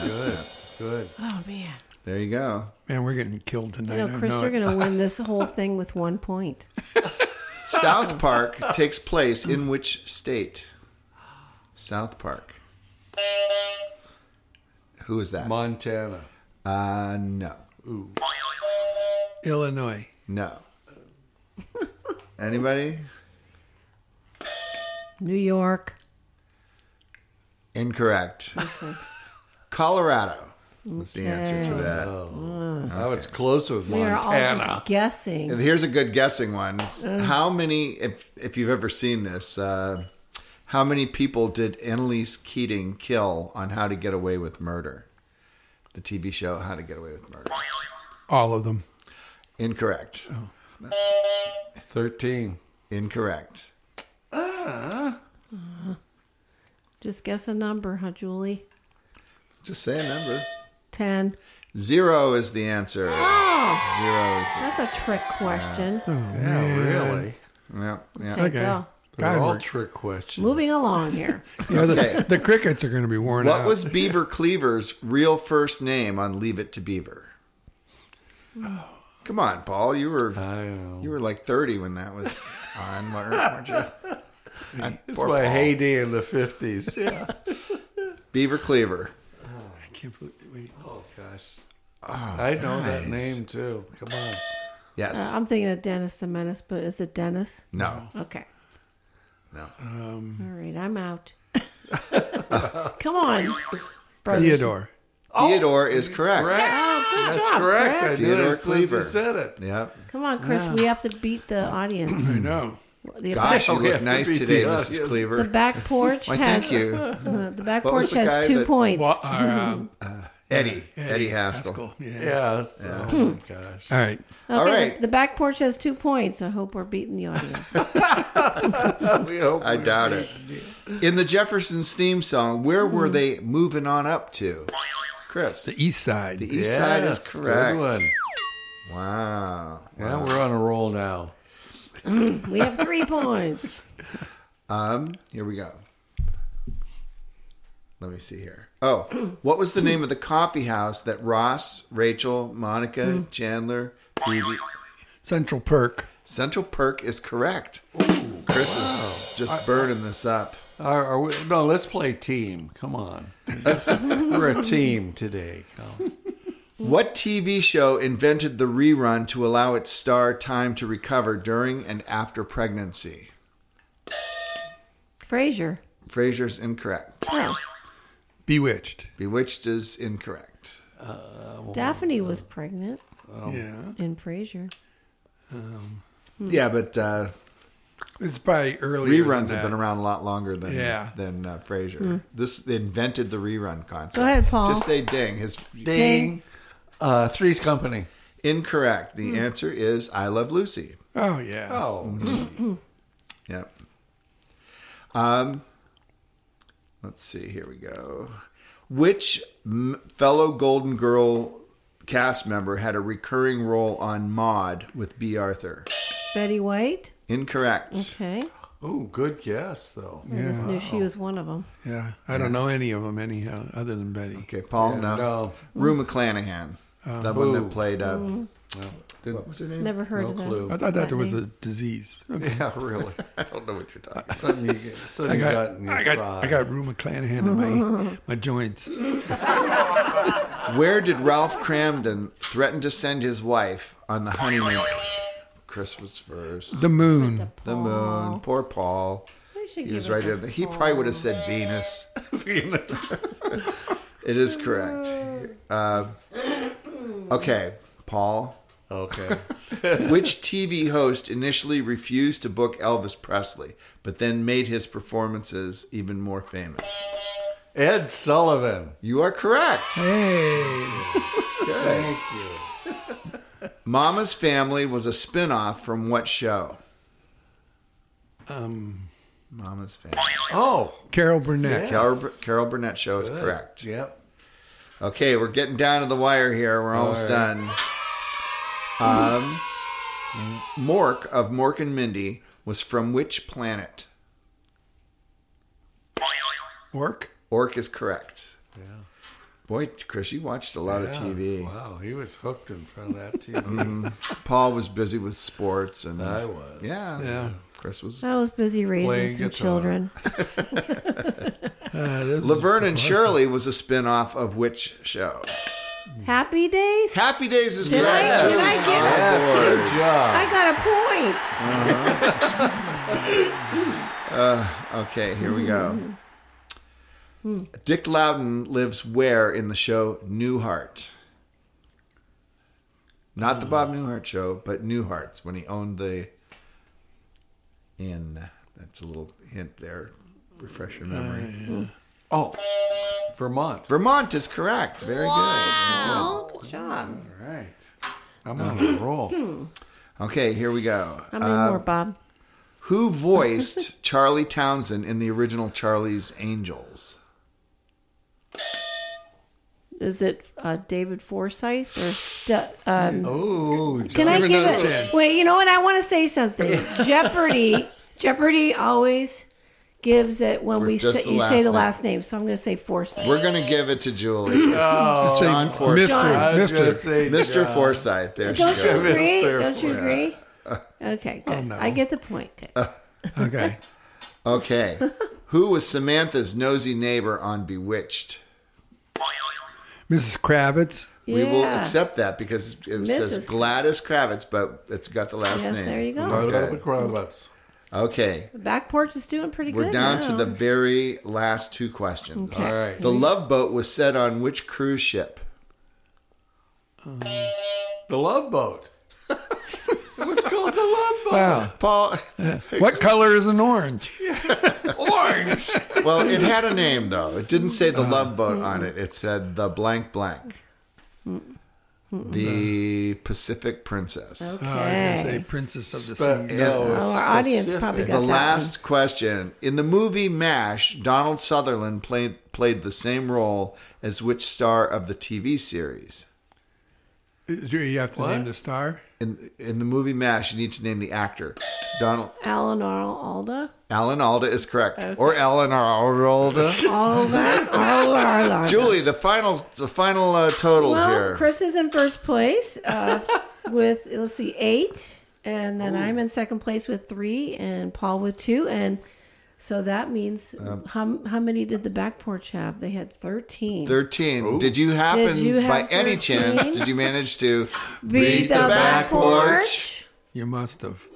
Good. Good. Oh man. There you go. Man, we're getting killed tonight. You know, I Chris, know you're going to win this whole thing with one point. South Park takes place in which state? South Park. Who is that? Montana. Uh, no. Illinois. No. Anybody? New York. Incorrect. Colorado was the answer to that. I was close with We are all Montana. just guessing. And here's a good guessing one. How many, if if you've ever seen this, uh, how many people did Annalise Keating kill on How to Get Away with Murder? The TV show How to Get Away with Murder. All of them. Incorrect. 13. Incorrect. Uh. Just guess a number, huh, Julie? Just say a number. 10. Zero is the answer. Oh, Zero is the that's a trick question. Oh, yeah, really. yeah, yeah. Okay, Okay. go. They're God, all we're- trick questions. Moving along here. Yeah, the, Okay. the crickets are going to be worn What out. What was Beaver Cleaver's real first name on Leave It to Beaver? Come on, Paul. You were I know. you were like thirty when that was on, weren't weren't you? Uh, It's poor my Paul. heyday in the 50s. Yeah. Beaver Cleaver. I can't believe. Wait. Oh, gosh. I know that name, too. Come on. Yes. Uh, I'm thinking of Dennis the Menace, but is it Dennis? no. Okay. No. All right, I'm out. Come on. brothers. Theodore. Theodore is correct. Correct. Oh, good That's job, correct. Chris. I knew Theodore it as soon as you Cleaver. said it. Yep. Come on, Chris. We have to beat the audience. I know. The Gosh, you look have to nice beat today, the Mrs. audience. Cleaver. The back porch Why, has thank you. uh, the back What was porch the guy has two that- points. Well, uh, um, Eddie. Eddie, Haskell. Haskell, Yeah. Yeah. So, Oh, my gosh. All right. Okay, all the- The, back porch has two points. I hope we're beating the audience. We hope I doubt it. In the Jeffersons theme song, where were they moving on up to? Chris. The East Side. The East Side is correct. Good one. Wow. Yeah, we're on a roll now. we have three points. Um, here we go. Let me see here. Oh, what was the name of the coffee house that Ross, Rachel, Monica, hmm. Chandler, Phoebe? Central Perk. Central Perk is correct. Chris is just burning this up. Are, are we, no, let's play team. Come on. we're a team today. What TV show invented the rerun to allow its star time to recover during and after pregnancy? Frasier. Frasier's incorrect. Oh, Bewitched. Bewitched is incorrect. Daphne was pregnant Yeah. in Frasier. Yeah, but uh, It's probably earlier. reruns than have been around a lot longer than Yeah. than uh, Frasier. This they invented the rerun concept. Go ahead, Paul. Just say ding. His Ding. Uh, Three's Company. incorrect. The answer is I Love Lucy. Oh, yeah. Oh, Yep. Um, let's see. Here we go. Which m- fellow Golden Girl cast member had a recurring role on Maude with Bea Arthur? Betty White. Incorrect. Okay. oh, good guess though. I just knew she was one of them. Yeah. I don't know any of them anyhow, other than Betty. Okay, Paul. Yeah, no. no. Rue McClanahan, the one that played. Uh, Didn't- what was her name? Never heard no of that. I thought that there was name. a disease. Okay. Yeah, really. I don't know what you're talking. about. Something you, something I you got got, in your I got, thigh. I got Rue McClanahan in my, my joints. Where did Ralph Kramden threaten to send his wife on the honeymoon? Christmas first. The moon. The moon. Poor Paul. He was right there. He probably would have said Venus. Venus. It is correct. Uh, okay, Paul. Okay. Which TV host initially refused to book Elvis Presley, but then made his performances even more famous? Ed Sullivan. You are correct. Hey. Good. Thank you. Mama's Family was a spin-off from what show? Um, Mama's Family. Oh, Carol Burnett. Yes. Carol, Carol Burnett show is good. correct. Yep. Okay, we're getting down to the wire here. We're almost All right. done. Um, Mork of Mork and Mindy was from which planet? Work. Ork is correct. Yeah. Boy, Chris, you watched a lot of TV. Wow, he was hooked in front of that TV. Mhm. Paul was busy with sports, and I was. Yeah, Yeah. Chris was. I was busy raising Playing some guitar. children. Uh, Laverne and. Shirley was a spin-off of which show? Happy days. Happy Days is Did I- did I get on it? Yes, good job. I got a point. Uh, okay, here we go. Dick Loudon lives where in the show Newhart? Not the Bob Newhart show, but Newhart's when he owned the inn. That's a little hint there. Refresh your memory. Oh, Vermont. Vermont is correct. Very Oh, good job. All right. I'm on a roll. Okay, here we go. How many Uh, more, Bob? Who voiced Charlie Townsend in the original Charlie's Angels? Is it uh, David Forsyth or um, Oh, Can I Give give another it? chance. Wait, you know what? I want to say something. Jeopardy. Jeopardy always gives it when For we just say, the you last say the name. last name. So I'm going to say Forsyth. We're going to give it to Julie. Oh. Just say John Forsyth. Mister. I was gonna Mister. say Mr. John. Forsyth. There she Don't you goes. agree? Mr. Don't you agree? Okay, oh, good. no. I get the point. Good. Okay. Okay. Who was Samantha's nosy neighbor on Bewitched? Mrs. Kravitz. We will Yeah. accept that because it says Mrs. Gladys Kravitz, but it's got the last Yes, name. there you go. Love the Kravitz. Okay. The back porch is doing pretty good. We're good. down to the very last two questions. Okay. All right. The Love Boat was set on which cruise ship? The Love Boat. it was called the Love Boat. Wow. Paul, What color is an orange? Orange. well, it had a name though. It didn't say the Love Boat on it. It said the blank blank. The mm-hmm. Pacific Princess. Oh, I was going to say Okay. Princess of the Spe- Seas. no, Oh, our audience probably got The that last question. In the movie MASH, Donald Sutherland played played the same role as which star of the TV series? You have to What? name the star. In in the movie MASH, you need to name the actor. Donald. Alan Alda. Alan Alda is correct. Or Alan Alda. Alda. Alda. Julie, the final the final uh, totals Well, here. Chris is in first place uh, with let's see eight, and then I'm in second place with three, and Paul with two, and so that means Um, how how many did the back porch have? They had thirteen. 13. Did you happen, Did you by have any chance, did you manage to Beat the back porch. You must have.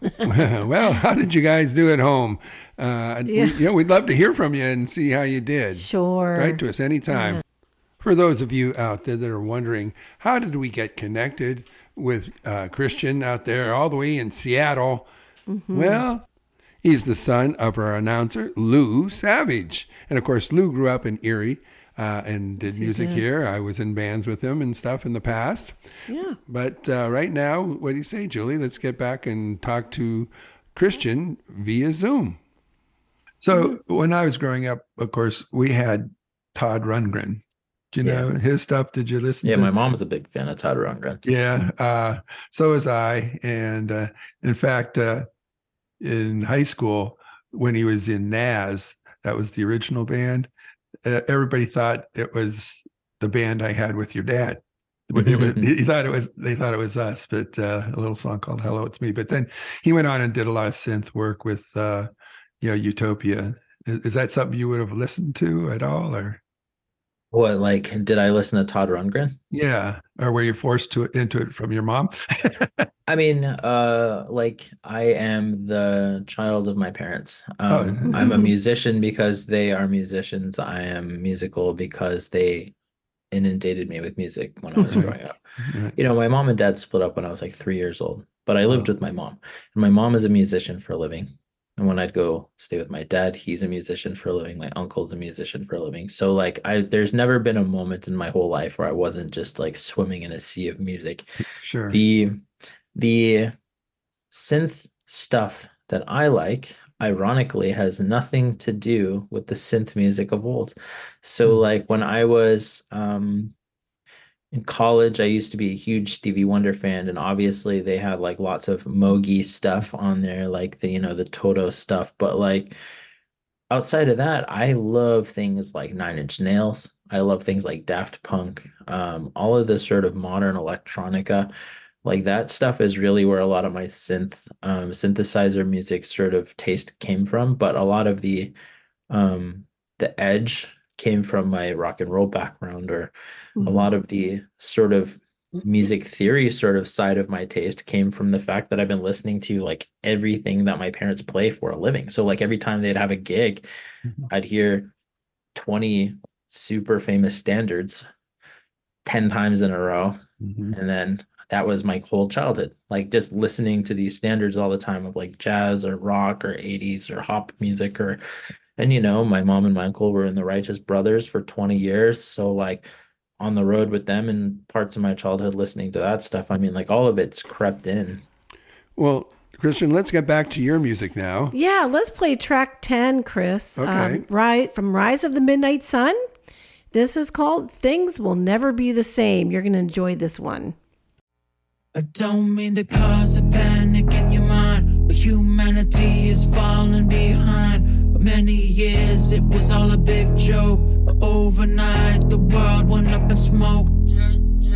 well, how did you guys do at home? Uh, we- Yeah. you know, we'd love to hear from you and see how you did. Sure. Write to us anytime. For those of you out there that are wondering, how did we get connected with uh, Christian out there all the way in Seattle? Well, he's the son of our announcer, Lou Savage. And of course, Lou grew up in Erie uh, and did music here. I was in bands with him and stuff in the past. Yeah. But uh, right now, what do you say, Julie? Let's get back and talk to Christian via Zoom. So when I was growing up, of course, we had Todd Rundgren. Do you know his stuff? Did you listen Yeah, to my mom's a big fan of Todd Rundgren. Yeah, uh, so was I. And uh, in fact, uh, in high school, when he was in Nazz, that was the original band. Uh, everybody thought it was the band I had with your dad. It was, he thought it was. They thought it was us, but uh, a little song called "Hello, It's Me." But then he went on and did a lot of synth work with uh, you know, Utopia. Is, is that something you would have listened to at all, or What like did I listen to Todd Rundgren? yeah, or were you forced to into it from your mom? I mean, uh, like I am the child of my parents. Um, Oh. I'm a musician because they are musicians. I am musical because they inundated me with music when I was growing up. Right. You know, my mom and dad split up when I was like three years old, but I lived Oh. with my mom. And my mom is a musician for a living. And when I'd go stay with my dad, he's a musician for a living. My uncle's a musician for a living. So like I there's never been a moment in my whole life where I wasn't just like swimming in a sea of music Sure. the the synth stuff that I like ironically has nothing to do with the synth music of old. So Hmm. like when I was um in college, I used to be a huge Stevie Wonder fan, and obviously they had like lots of Mogi stuff on there, like the you know the TONTO stuff. But like outside of that, I love things like Nine Inch Nails. I love things like Daft Punk. Um, all of this sort of modern electronica, like that stuff is really where a lot of my synth um, synthesizer music sort of taste came from. But a lot of the um, the edge came from my rock and roll background or a mm-hmm. lot of the sort of mm-hmm. music theory sort of side of my taste came from the fact that I've been listening to like everything that my parents play for a living. So like every time they'd have a gig, mm-hmm. I'd hear 20 super famous standards 10 times in a row. Mhm. And then that was my whole childhood, like just listening to these standards all the time of like jazz or rock or 80s or hop music or and you know, my mom and my uncle were in the Righteous Brothers for 20 years. So like on the road with them and parts of my childhood listening to that stuff. I mean, like all of it's crept in. Well, Christian, let's get back to your music now. Yeah, let's play track 10, Chris. Okay. Um, right from Rise of the Midnight Sun. This is called Things Will Never Be the Same. You're going to enjoy this one. I don't mean to cause a panic in your mind, but humanity is falling behind. Many years, it was all a big joke. But overnight, the world went up in smoke.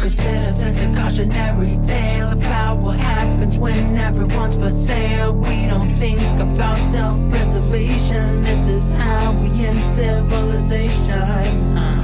Consider this a cautionary tale about what happens when everyone's for sale. We don't think about self preservation. This is how we end civilization.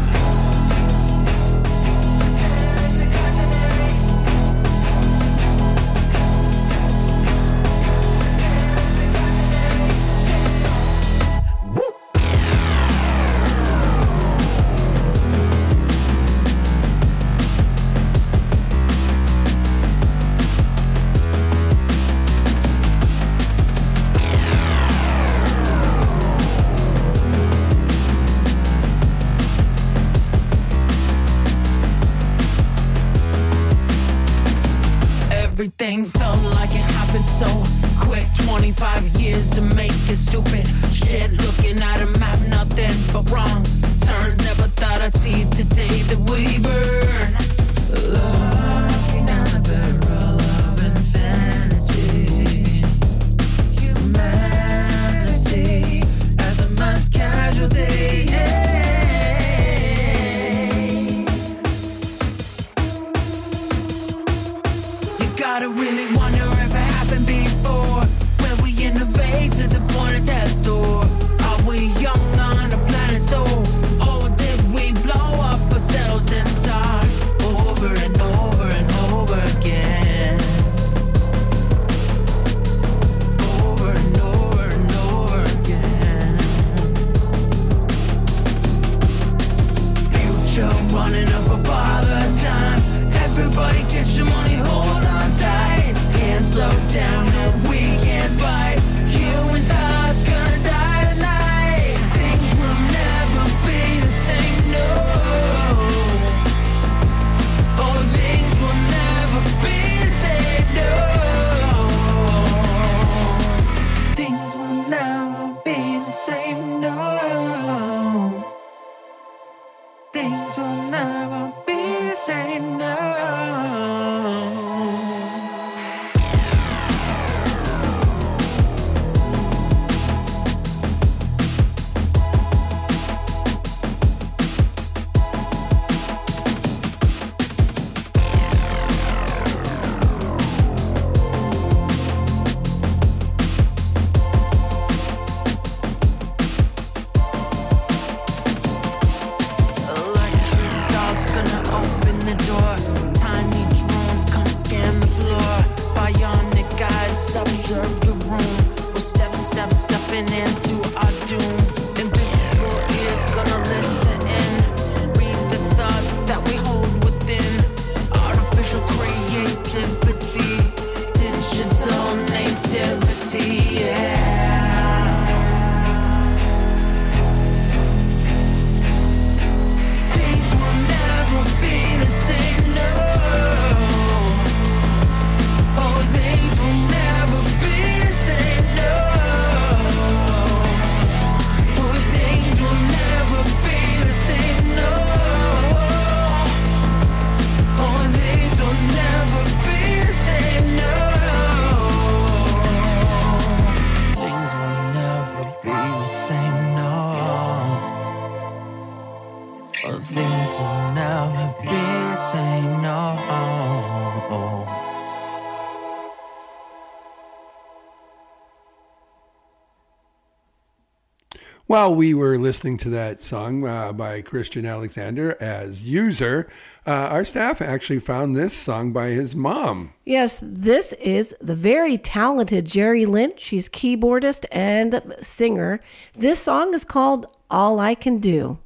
While we were listening to that song uh, by Christian Alexander as user, uh, our staff actually found this song by his mom. Yes, this is the very talented Jerry Lynch. She's keyboardist and singer. This song is called All I Can Do.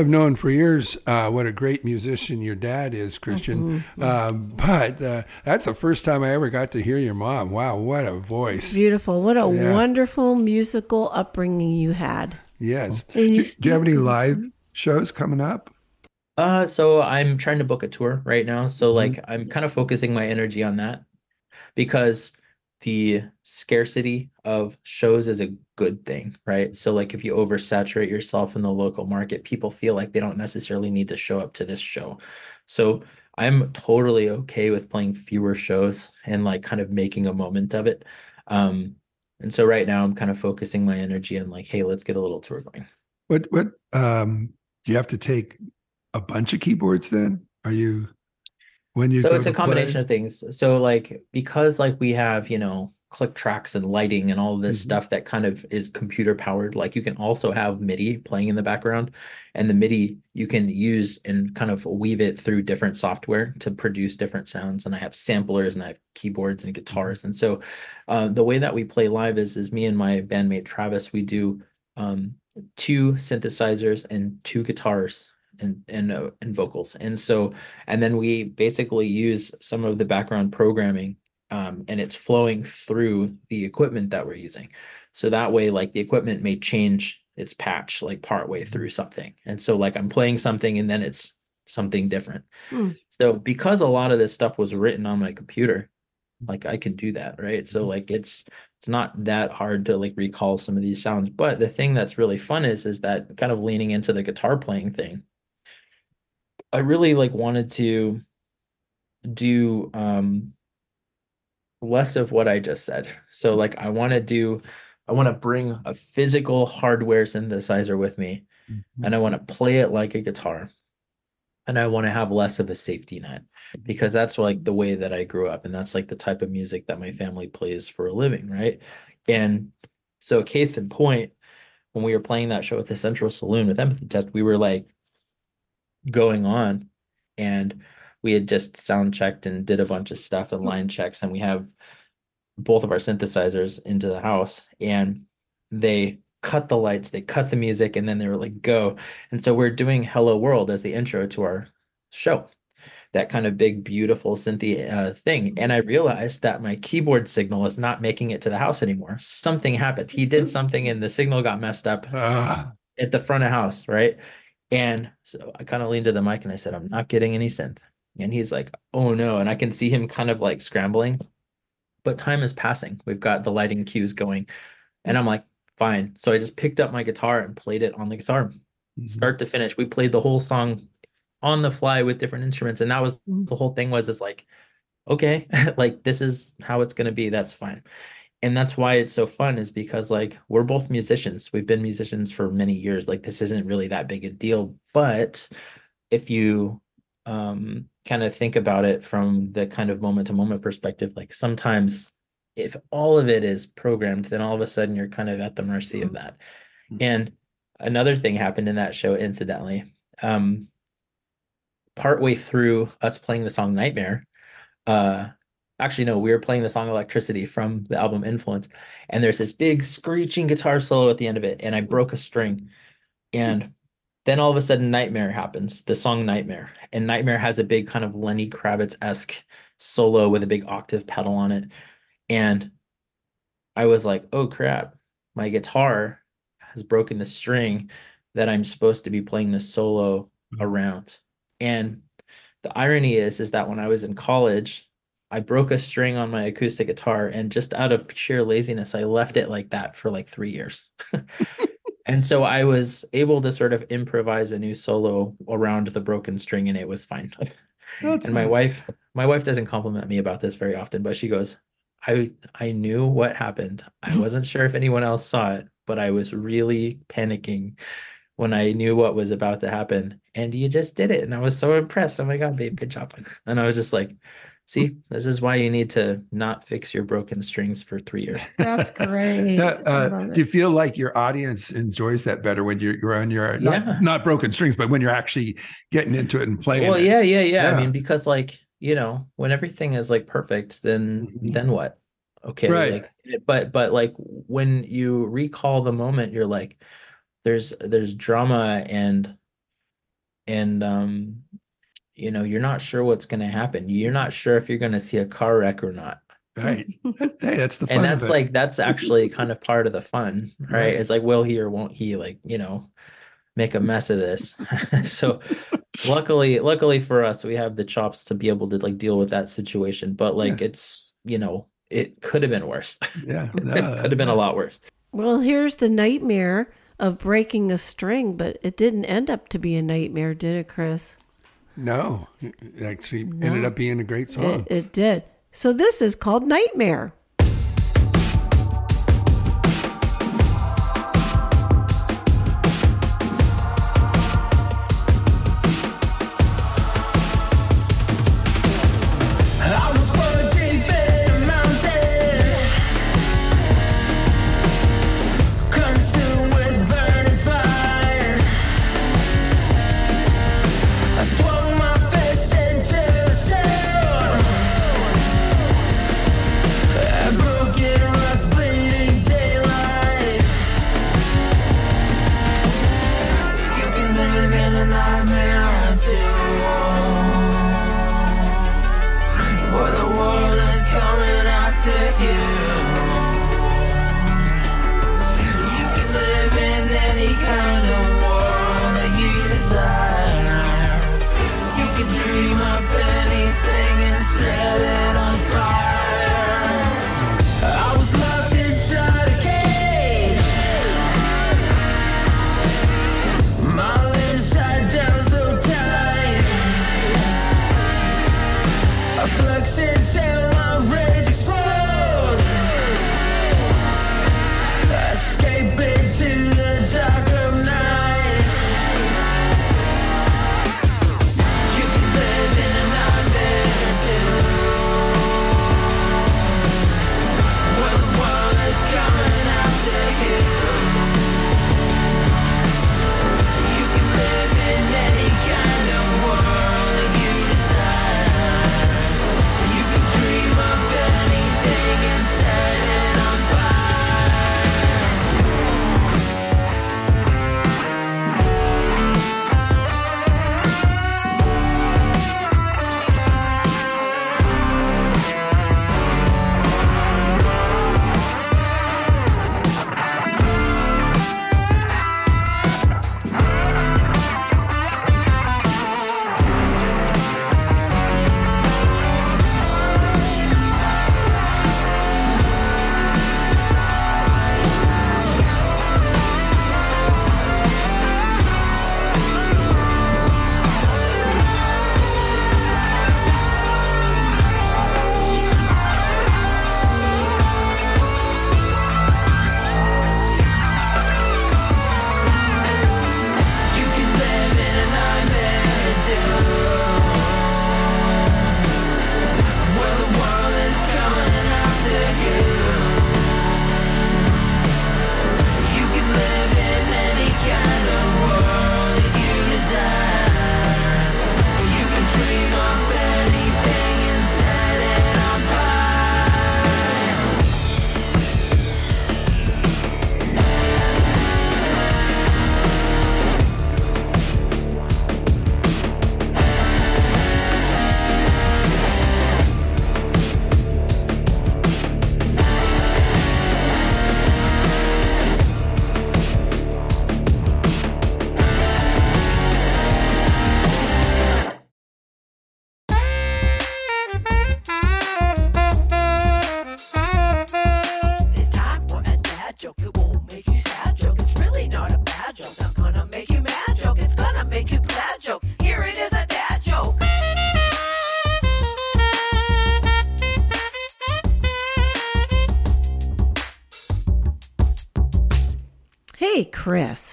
I've known for years uh, what a great musician your dad is, Christian. Um, but uh, that's the first time I ever got to hear your mom. Wow, what a voice! Beautiful. What a Yeah. wonderful musical upbringing you had. Yes. Do you have any live shows coming up? Uh, so I'm trying to book a tour right now. So like I'm kind of focusing my energy on that because the scarcity of shows is a good thing, right? So like if you oversaturate yourself in the local market, people feel like they don't necessarily need to show up to this show. So I'm totally okay with playing fewer shows and like kind of making a moment of it. Um, and so right now I'm kind of focusing my energy on like, hey, let's get a little tour going. What what um do you have to take a bunch of keyboards then? Are you when you so it's a to play? combination of things. So like because like we have you know click tracks and lighting and all this Mhm. stuff that kind of is computer powered like you can also have midi playing in the background. And the midi you can use and kind of weave it through different software to produce different sounds. And i have samplers and i have keyboards and guitars. And so uh, the way that we play live is is me and my bandmate travis we do um, two synthesizers and two guitars and and uh, and vocals. And so and then we basically use some of the background programming um, and it's flowing through the equipment that we're using. So that way like the equipment may change its patch like partway through something. And so like i'm playing something and then it's something different. Hmm. so because a lot of this stuff was written on my computer like i can do that right? So like it's it's not that hard to like recall some of these sounds. But the thing that's really fun is is that kind of leaning into the guitar playing thing i really like wanted to do um less of what i just said. So like i want to do i want to bring a physical hardware synthesizer with me and i want to play it like a guitar and i want to have less of a safety net because that's like the way that i grew up and that's like the type of music that my family plays for a living right? And so case in point when we were playing that show at the central saloon with empathy test we were like going on and we had just sound checked and did a bunch of stuff and line checks and we have both of our synthesizers into the house and they cut the lights they cut the music and then they were like go. And so we're doing hello world as the intro to our show that kind of big beautiful synthy uh, thing. And i realized that my keyboard signal is not making it to the house anymore. Something happened. He did something and the signal got messed up Ah, at the front of house, right? And so I kind of leaned to the mic and I said, I'm not getting any synth. And he's like, oh no. And I can see him kind of like scrambling. But time is passing. We've got the lighting cues going. And I'm like, fine. So I just picked up my guitar and played it on the guitar, mm-hmm. start to finish. We played the whole song on the fly with different instruments. And that was the whole thing was is like, okay, like this is how it's gonna be. That's fine and that's why it's so fun is because like we're both musicians. We've been musicians for many years. Like this isn't really that big a deal. But if you um kind of think about it from the kind of moment to moment perspective like sometimes if all of it is programmed then all of a sudden you're kind of at the mercy of that. And another thing happened in that show incidentally um partway through us playing the song nightmare uh actually no we were playing the song electricity from the album influence and there's this big screeching guitar solo at the end of it and i broke a string. And then all of a sudden nightmare happens the song nightmare. And nightmare has a big kind of lenny kravitz-esque solo with a big octave pedal on it. And i was like oh crap. My guitar has broken the string that i'm supposed to be playing the solo mm-hmm. around. And the irony is is that when i was in college I broke a string on my acoustic guitar and just out of sheer laziness, I left it like that for like three years. and so I was able to sort of improvise a new solo around the broken string and it was fine. That's and my nice. wife, my wife doesn't compliment me about this very often, but she goes, I I knew what happened. I wasn't sure if anyone else saw it, but I was really panicking when I knew what was about to happen. And you just did it. And I was so impressed. Oh my God, babe, good job. And I was just like, see, this is why you need to not fix your broken strings for three years. That's great. Now, uh, do you feel like your audience enjoys that better when you're, you're on your not, Yeah. not broken strings, but when you're actually getting into it and playing? Well, it? yeah, yeah, yeah. Yeah. I mean, because like, you know, when everything is like perfect, then Mhm. then what? Okay. Right. Like but but like when you recall the moment, you're like, there's there's drama and and um you know, you're not sure what's gonna happen. You're not sure if you're gonna see a car wreck or not. Right. Hey, that's the fun. and that's like that's actually kind of part of the fun right? Right. it's like will he or won't he like you know make a mess of this so luckily luckily for us we have the chops to be able to like deal with that situation but like it's you know it could have been worse yeah, it could have been a lot worse Well, here's the nightmare of breaking a string, but it didn't end up to be a nightmare, did it, Chris? No, it actually ended up being a great song. It, it did. So this is called nightmare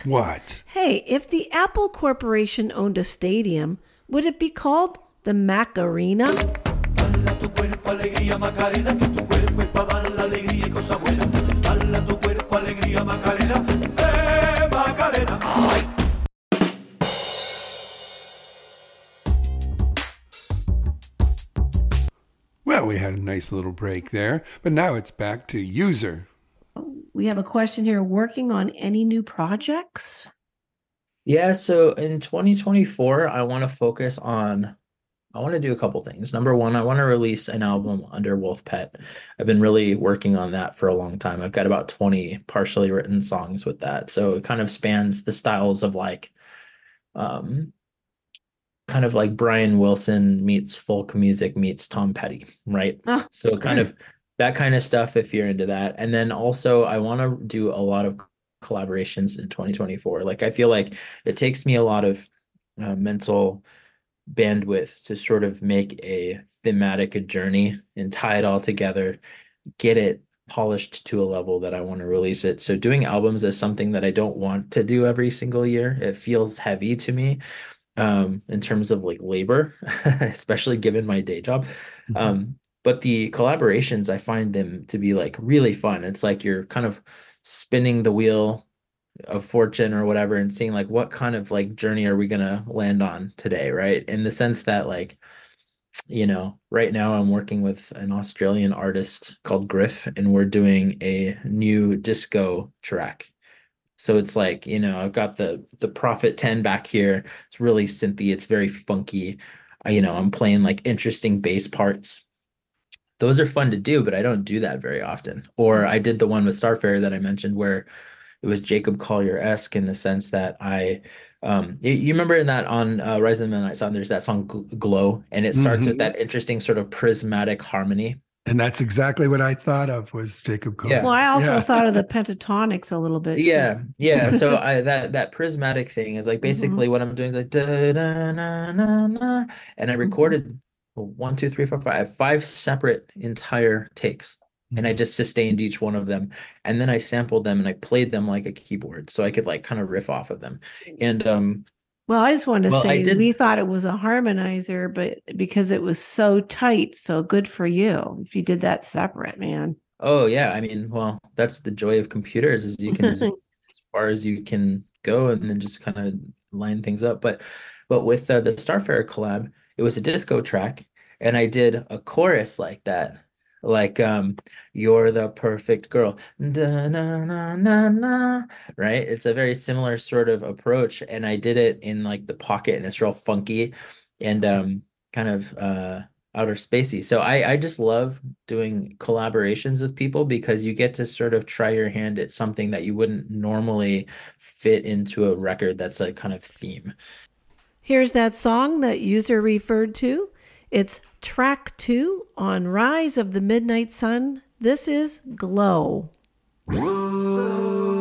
What? Hey, if the Apple Corporation owned a stadium, would it be called the Mac Arena? Well, we had a nice little break there, but now it's back to user. We have a question here working on any new projects? Yeah, so in 2024, I want to focus on, I want to do a couple things. Number one, I want to release an album under Wolf Pet. I've been really working on that for a long time. I've got about 20 partially written songs with that. So it kind of spans the styles of like, um, kind of like Brian Wilson meets folk music meets Tom Petty, right? Oh, So kind of that kind of stuff if you're into that. And then also I want to do a lot of collaborations in 2024. Like I feel like it takes me a lot of uh, mental bandwidth to sort of make a thematic journey and tie it all together, get it polished to a level that I want to release it. So doing albums is something that I don't want to do every single year. It feels heavy to me um in terms of like labor, especially given my day job. Um but the collaborations I find them to be like really fun. It's like you're kind of spinning the wheel of fortune or whatever and seeing like what kind of like journey are we gonna land on today, right? In the sense that like you know, right now I'm working with an Australian artist called Griff, and we're doing a new disco track. So it's like, you know, I've got the the Prophet 10 back here. It's really synthy, it's very funky. You know, I'm playing like interesting bass parts. Those are fun to do, but I don't do that very often. Or I did the one with Starfarer that I mentioned where it was Jacob Collier-esque in the sense that I um you, you remember in that on uh, Rise of the Midnight Sun there's that song Glow and it starts with Mhm. that interesting sort of prismatic harmony. And that's exactly what I thought of was Jacob Collier. Yeah. Well, I also Yeah. thought of the Pentatonix a little bit. too. Yeah, yeah. So I that that prismatic thing is like basically what I'm doing is like da, da, na, na, na, and I recorded one, two, three, four, five, I have five separate entire takes, and I just sustained each one of them, and then I sampled them and I played them like a keyboard, so I could like kind of riff off of them, and um, Well, I just wanted to Well, say did- we thought it was a harmonizer, but because it was so tight, so good for you if you did that separate, man. oh yeah, I mean, well, that's the joy of computers is you can as far as you can go and then just kind of line things up. But but with uh, the Starfarer collab, it was a disco track, and I did a chorus like that, like um, "You're the perfect girl," da, na, na, na, na, right? It's a very similar sort of approach, and I did it in like the pocket, and it's real funky, and um, kind of uh outer spacey. So I I just love doing collaborations with people because you get to sort of try your hand at something that you wouldn't normally fit into a record that's a kind of theme. Here's that song that user referred to. It's track two on Rise of the Midnight Sun. This is Glow. I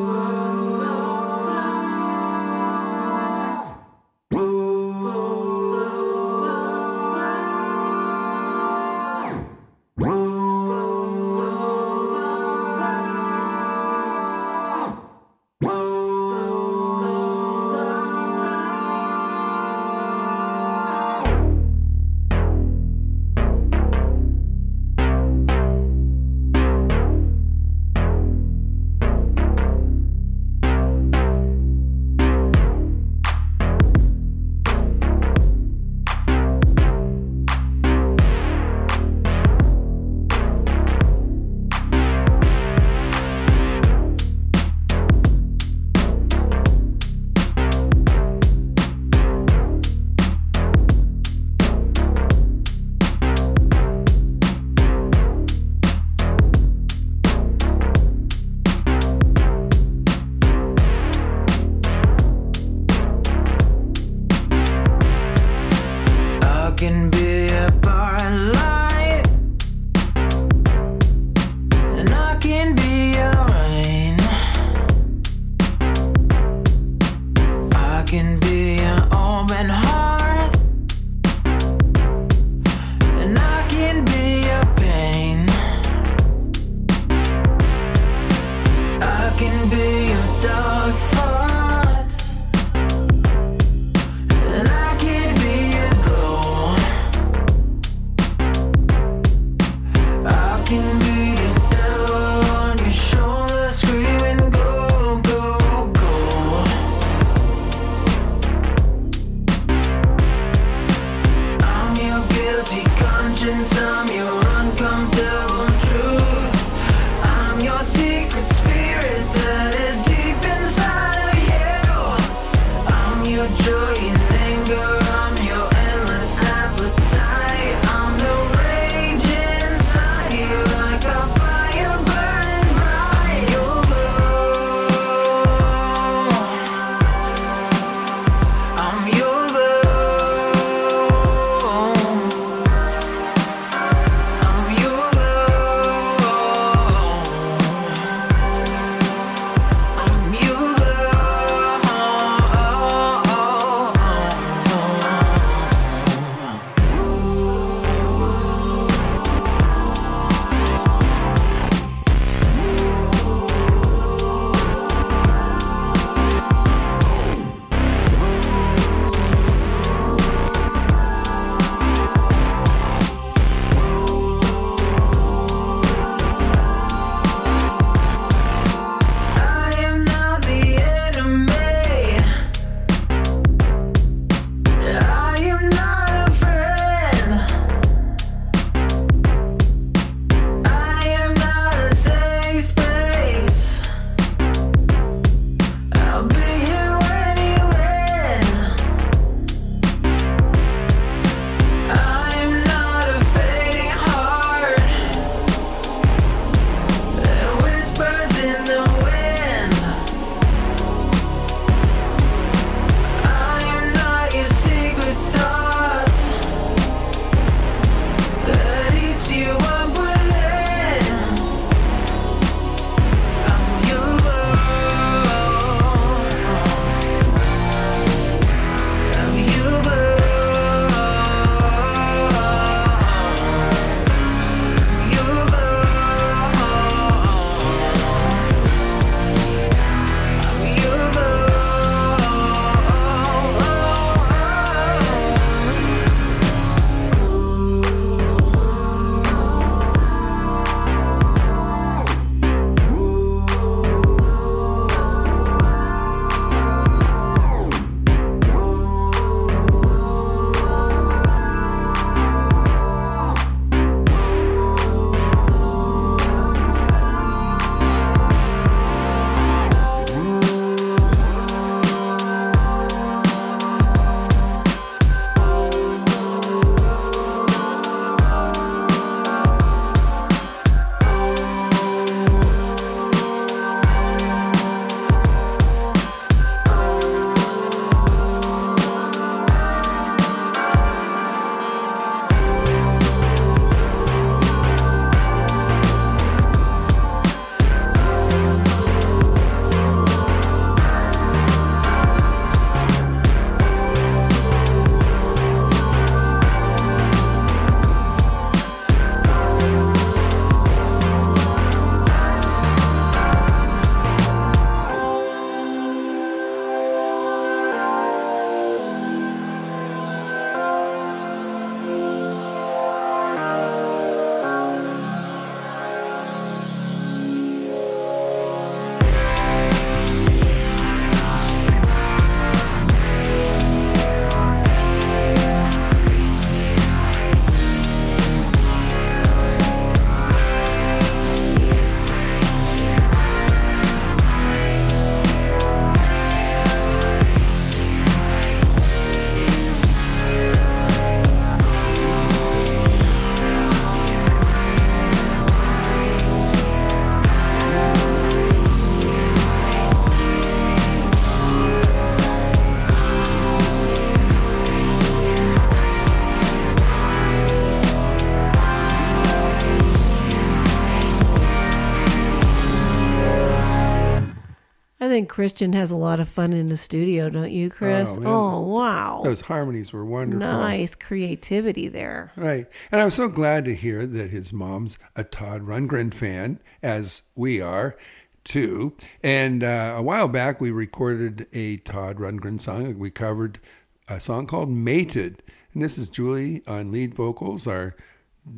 Christian has a lot of fun in the studio, don't you, Chris? Oh, oh wow. Those harmonies were wonderful. Nice creativity there. Right. And I'm so glad to hear that his mom's a Todd Rundgren fan, as we are too. And uh, a while back, we recorded a Todd Rundgren song. We covered a song called Mated. And this is Julie on lead vocals, our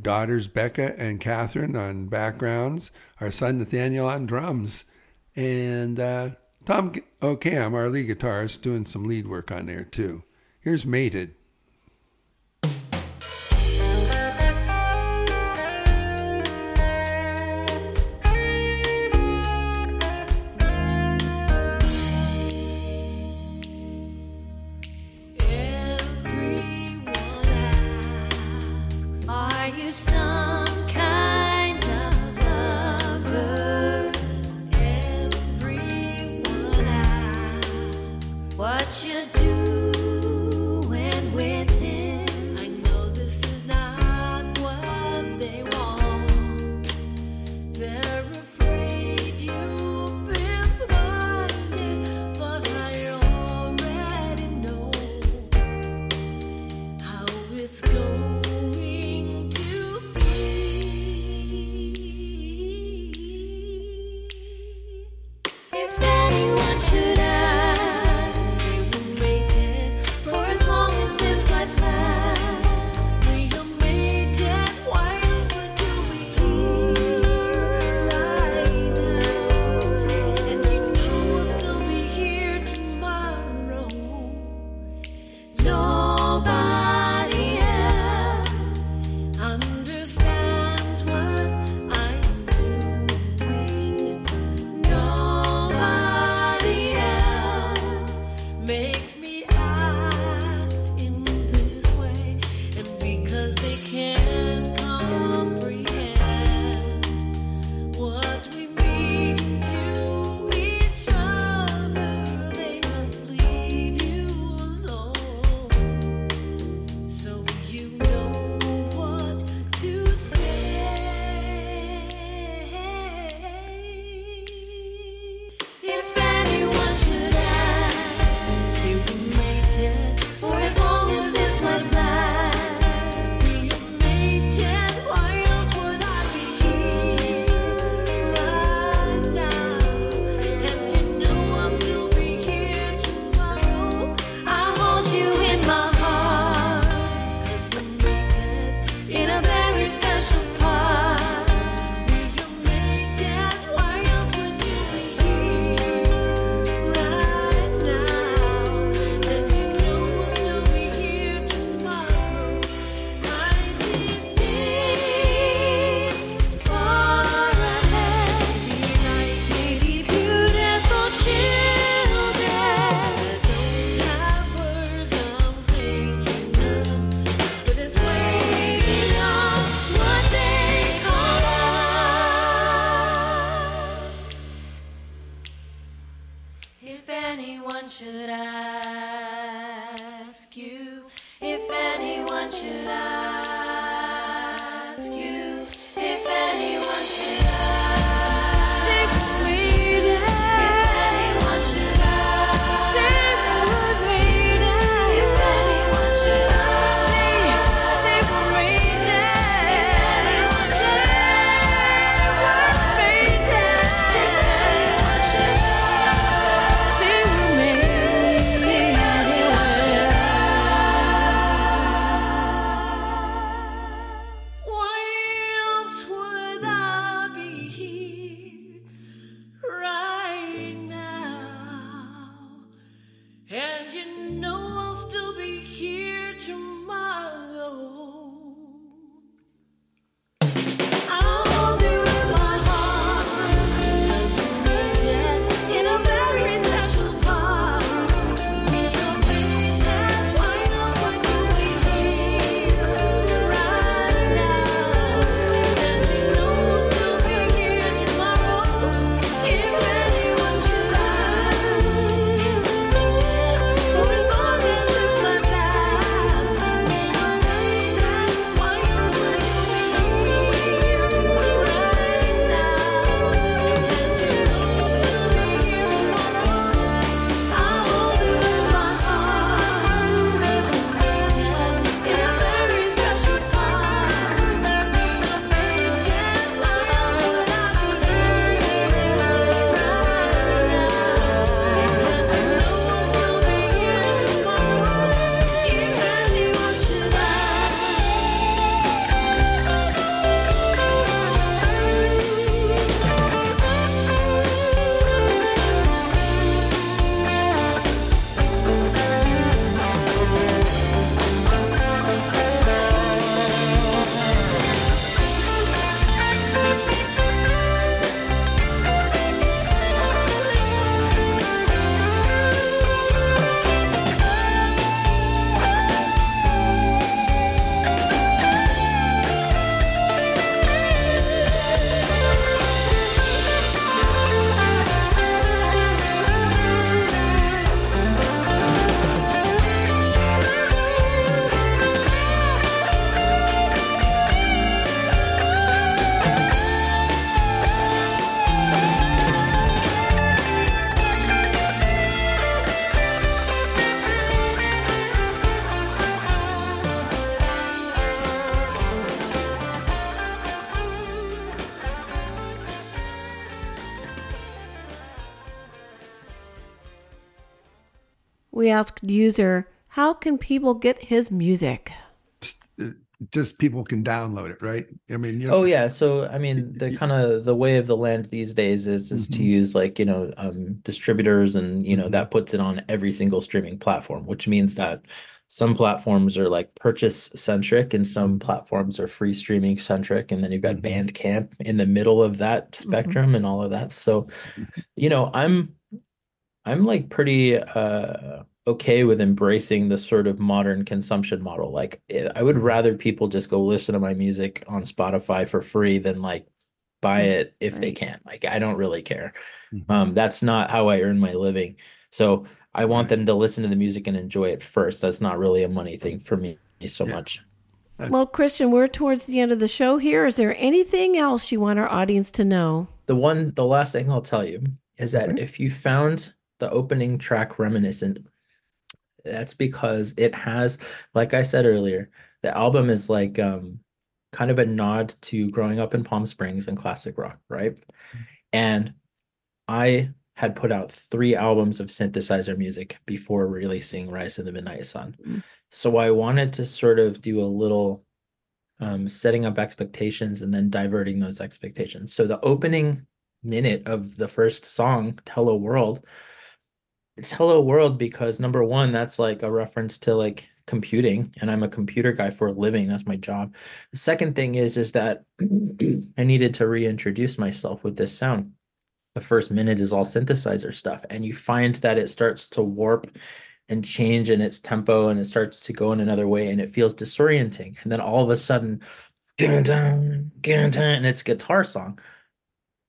daughters Becca and Catherine on backgrounds, our son Nathaniel on drums. And uh, Tom O'Cam, oh, our lead guitarist, doing some lead work on there too. Here's Mated. User, how can people get his music? Just people can download it, right? I mean, you know, Oh yeah, so I mean the kind of the way of the land these days is is to Mhm. use like, you know, um distributors and you know Mhm. that puts it on every single streaming platform, which means that some platforms are like purchase centric and some platforms are free streaming centric and then you've got Mhm. Bandcamp in the middle of that spectrum and all of that. So, you know, I'm I'm like pretty uh okay with embracing the sort of modern consumption model. Like eh, I would rather people just go listen to my music on Spotify for free than like buy it if they Right. can. Like I don't really care. Mhm. Um that's not how I earn my living. So I want Right. them to listen to the music and enjoy it first. That's not really a money thing for me so Yeah. much. Well, Christian, we're towards the end of the show here. Is there anything else you want our audience to know? The one, the last thing I'll tell you is that Okay. if you found the opening track reminiscent, that's because it has, like I said earlier, the album is like um kind of a nod to growing up in Palm Springs and classic rock, right? And I had put out three albums of synthesizer music before releasing Rise of the Midnight Sun. Mm. So I wanted to sort of do a little um, setting up expectations and then diverting those expectations. So the opening minute of the first song, Hello World, it's Hello World because number one, that's like a reference to like computing, and I'm a computer guy for a living. That's my job. The second thing is is that I needed to reintroduce myself with this sound. The first minute is all synthesizer stuff, and you find that it starts to warp and change in its tempo and it starts to go in another way and it feels disorienting. And then all of a sudden, and it's a guitar song.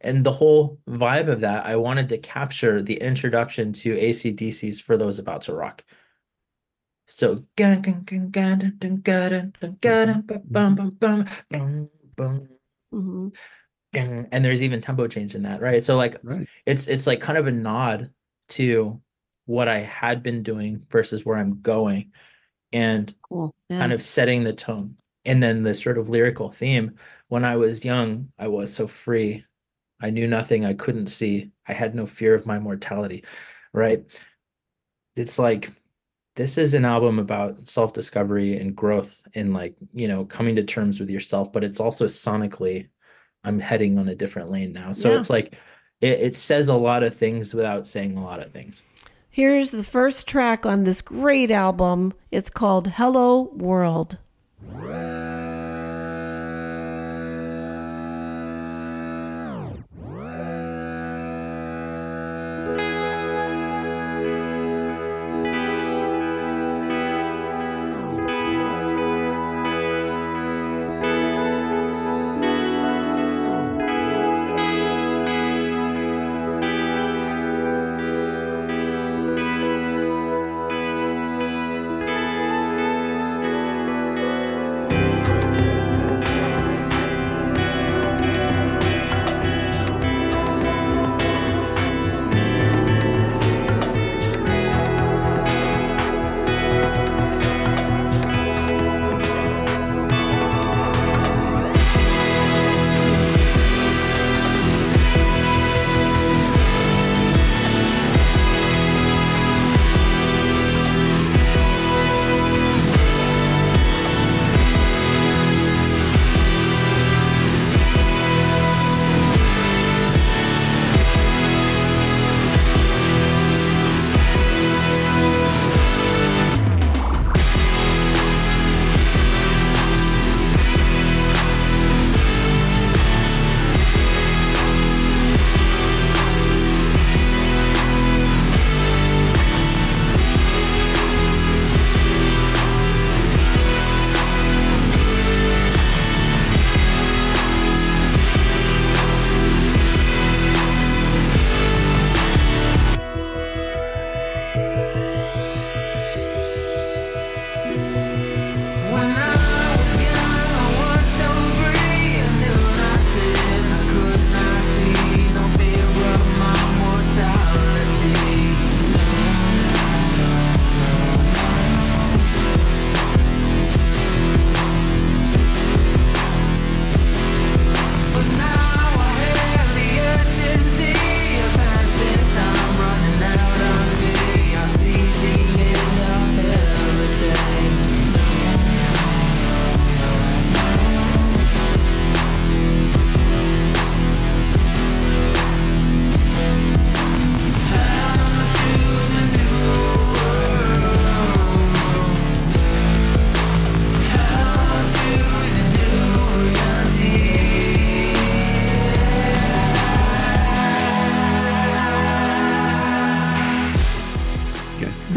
And the whole vibe of that, I wanted to capture the introduction to ACDC's For Those About to Rock. So, and there's even tempo change in that, right? So, like, Right. it's it's like kind of a nod to what I had been doing versus where I'm going, and Cool. Yeah. kind of setting the tone. And then the sort of lyrical theme. When I was young, I was so free. I knew nothing I couldn't see. I had no fear of my mortality, right? It's like this is an album about self-discovery and growth and like, you know, coming to terms with yourself, but it's also sonically I'm heading on a different lane now. So Yeah. it's like it, it says a lot of things without saying a lot of things. Here's the first track on this great album. It's called Hello World. Hello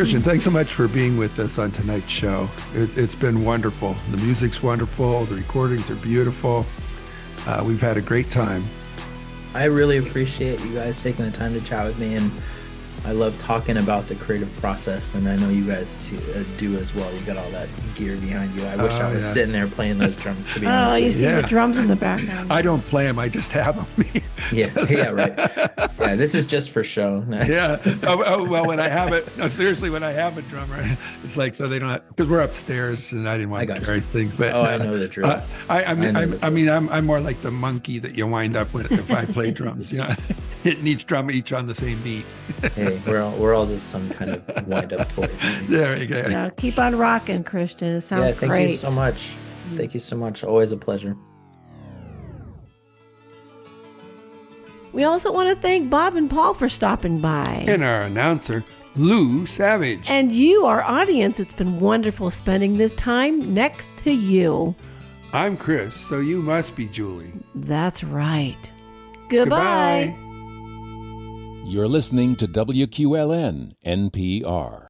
Christian, thanks so much for being with us on tonight's show. It, it's been wonderful. The music's wonderful. The recordings are beautiful. Uh, we've had a great time. I really appreciate you guys taking the time to chat with me, and I love talking about the creative process, and I know you guys too, uh, do as well. You got all that gear behind you. I wish Oh, I was yeah. sitting there playing those drums. To be Oh, honest, you with see Yeah. the drums in the background. I don't play them, I just have them. yeah, yeah, right. Yeah, this is just for show. yeah. Oh, oh, well, when I have it, no, seriously, when I have a drummer, it's like so they don't because we're upstairs and I didn't want I to got carry you. things. But Oh, I know the drill. Uh, I, I mean, I I, know the I mean, I'm, I'm more like the monkey that you wind up with if I play drums. You know, hitting each drum each on the same beat. hey, we're all, we're all just some kind of wind up toy. There you go. Yeah, keep on rocking, Christian. It sounds yeah, thank great. you so much. Thank you so much. Always a pleasure. We also want to thank Bob and Paul for stopping by. And our announcer, Lou Savage. And you, our audience, it's been wonderful spending this time next to you. I'm Chris, so you must be Julie. That's right. Goodbye. Goodbye. You're listening to WQLN NPR.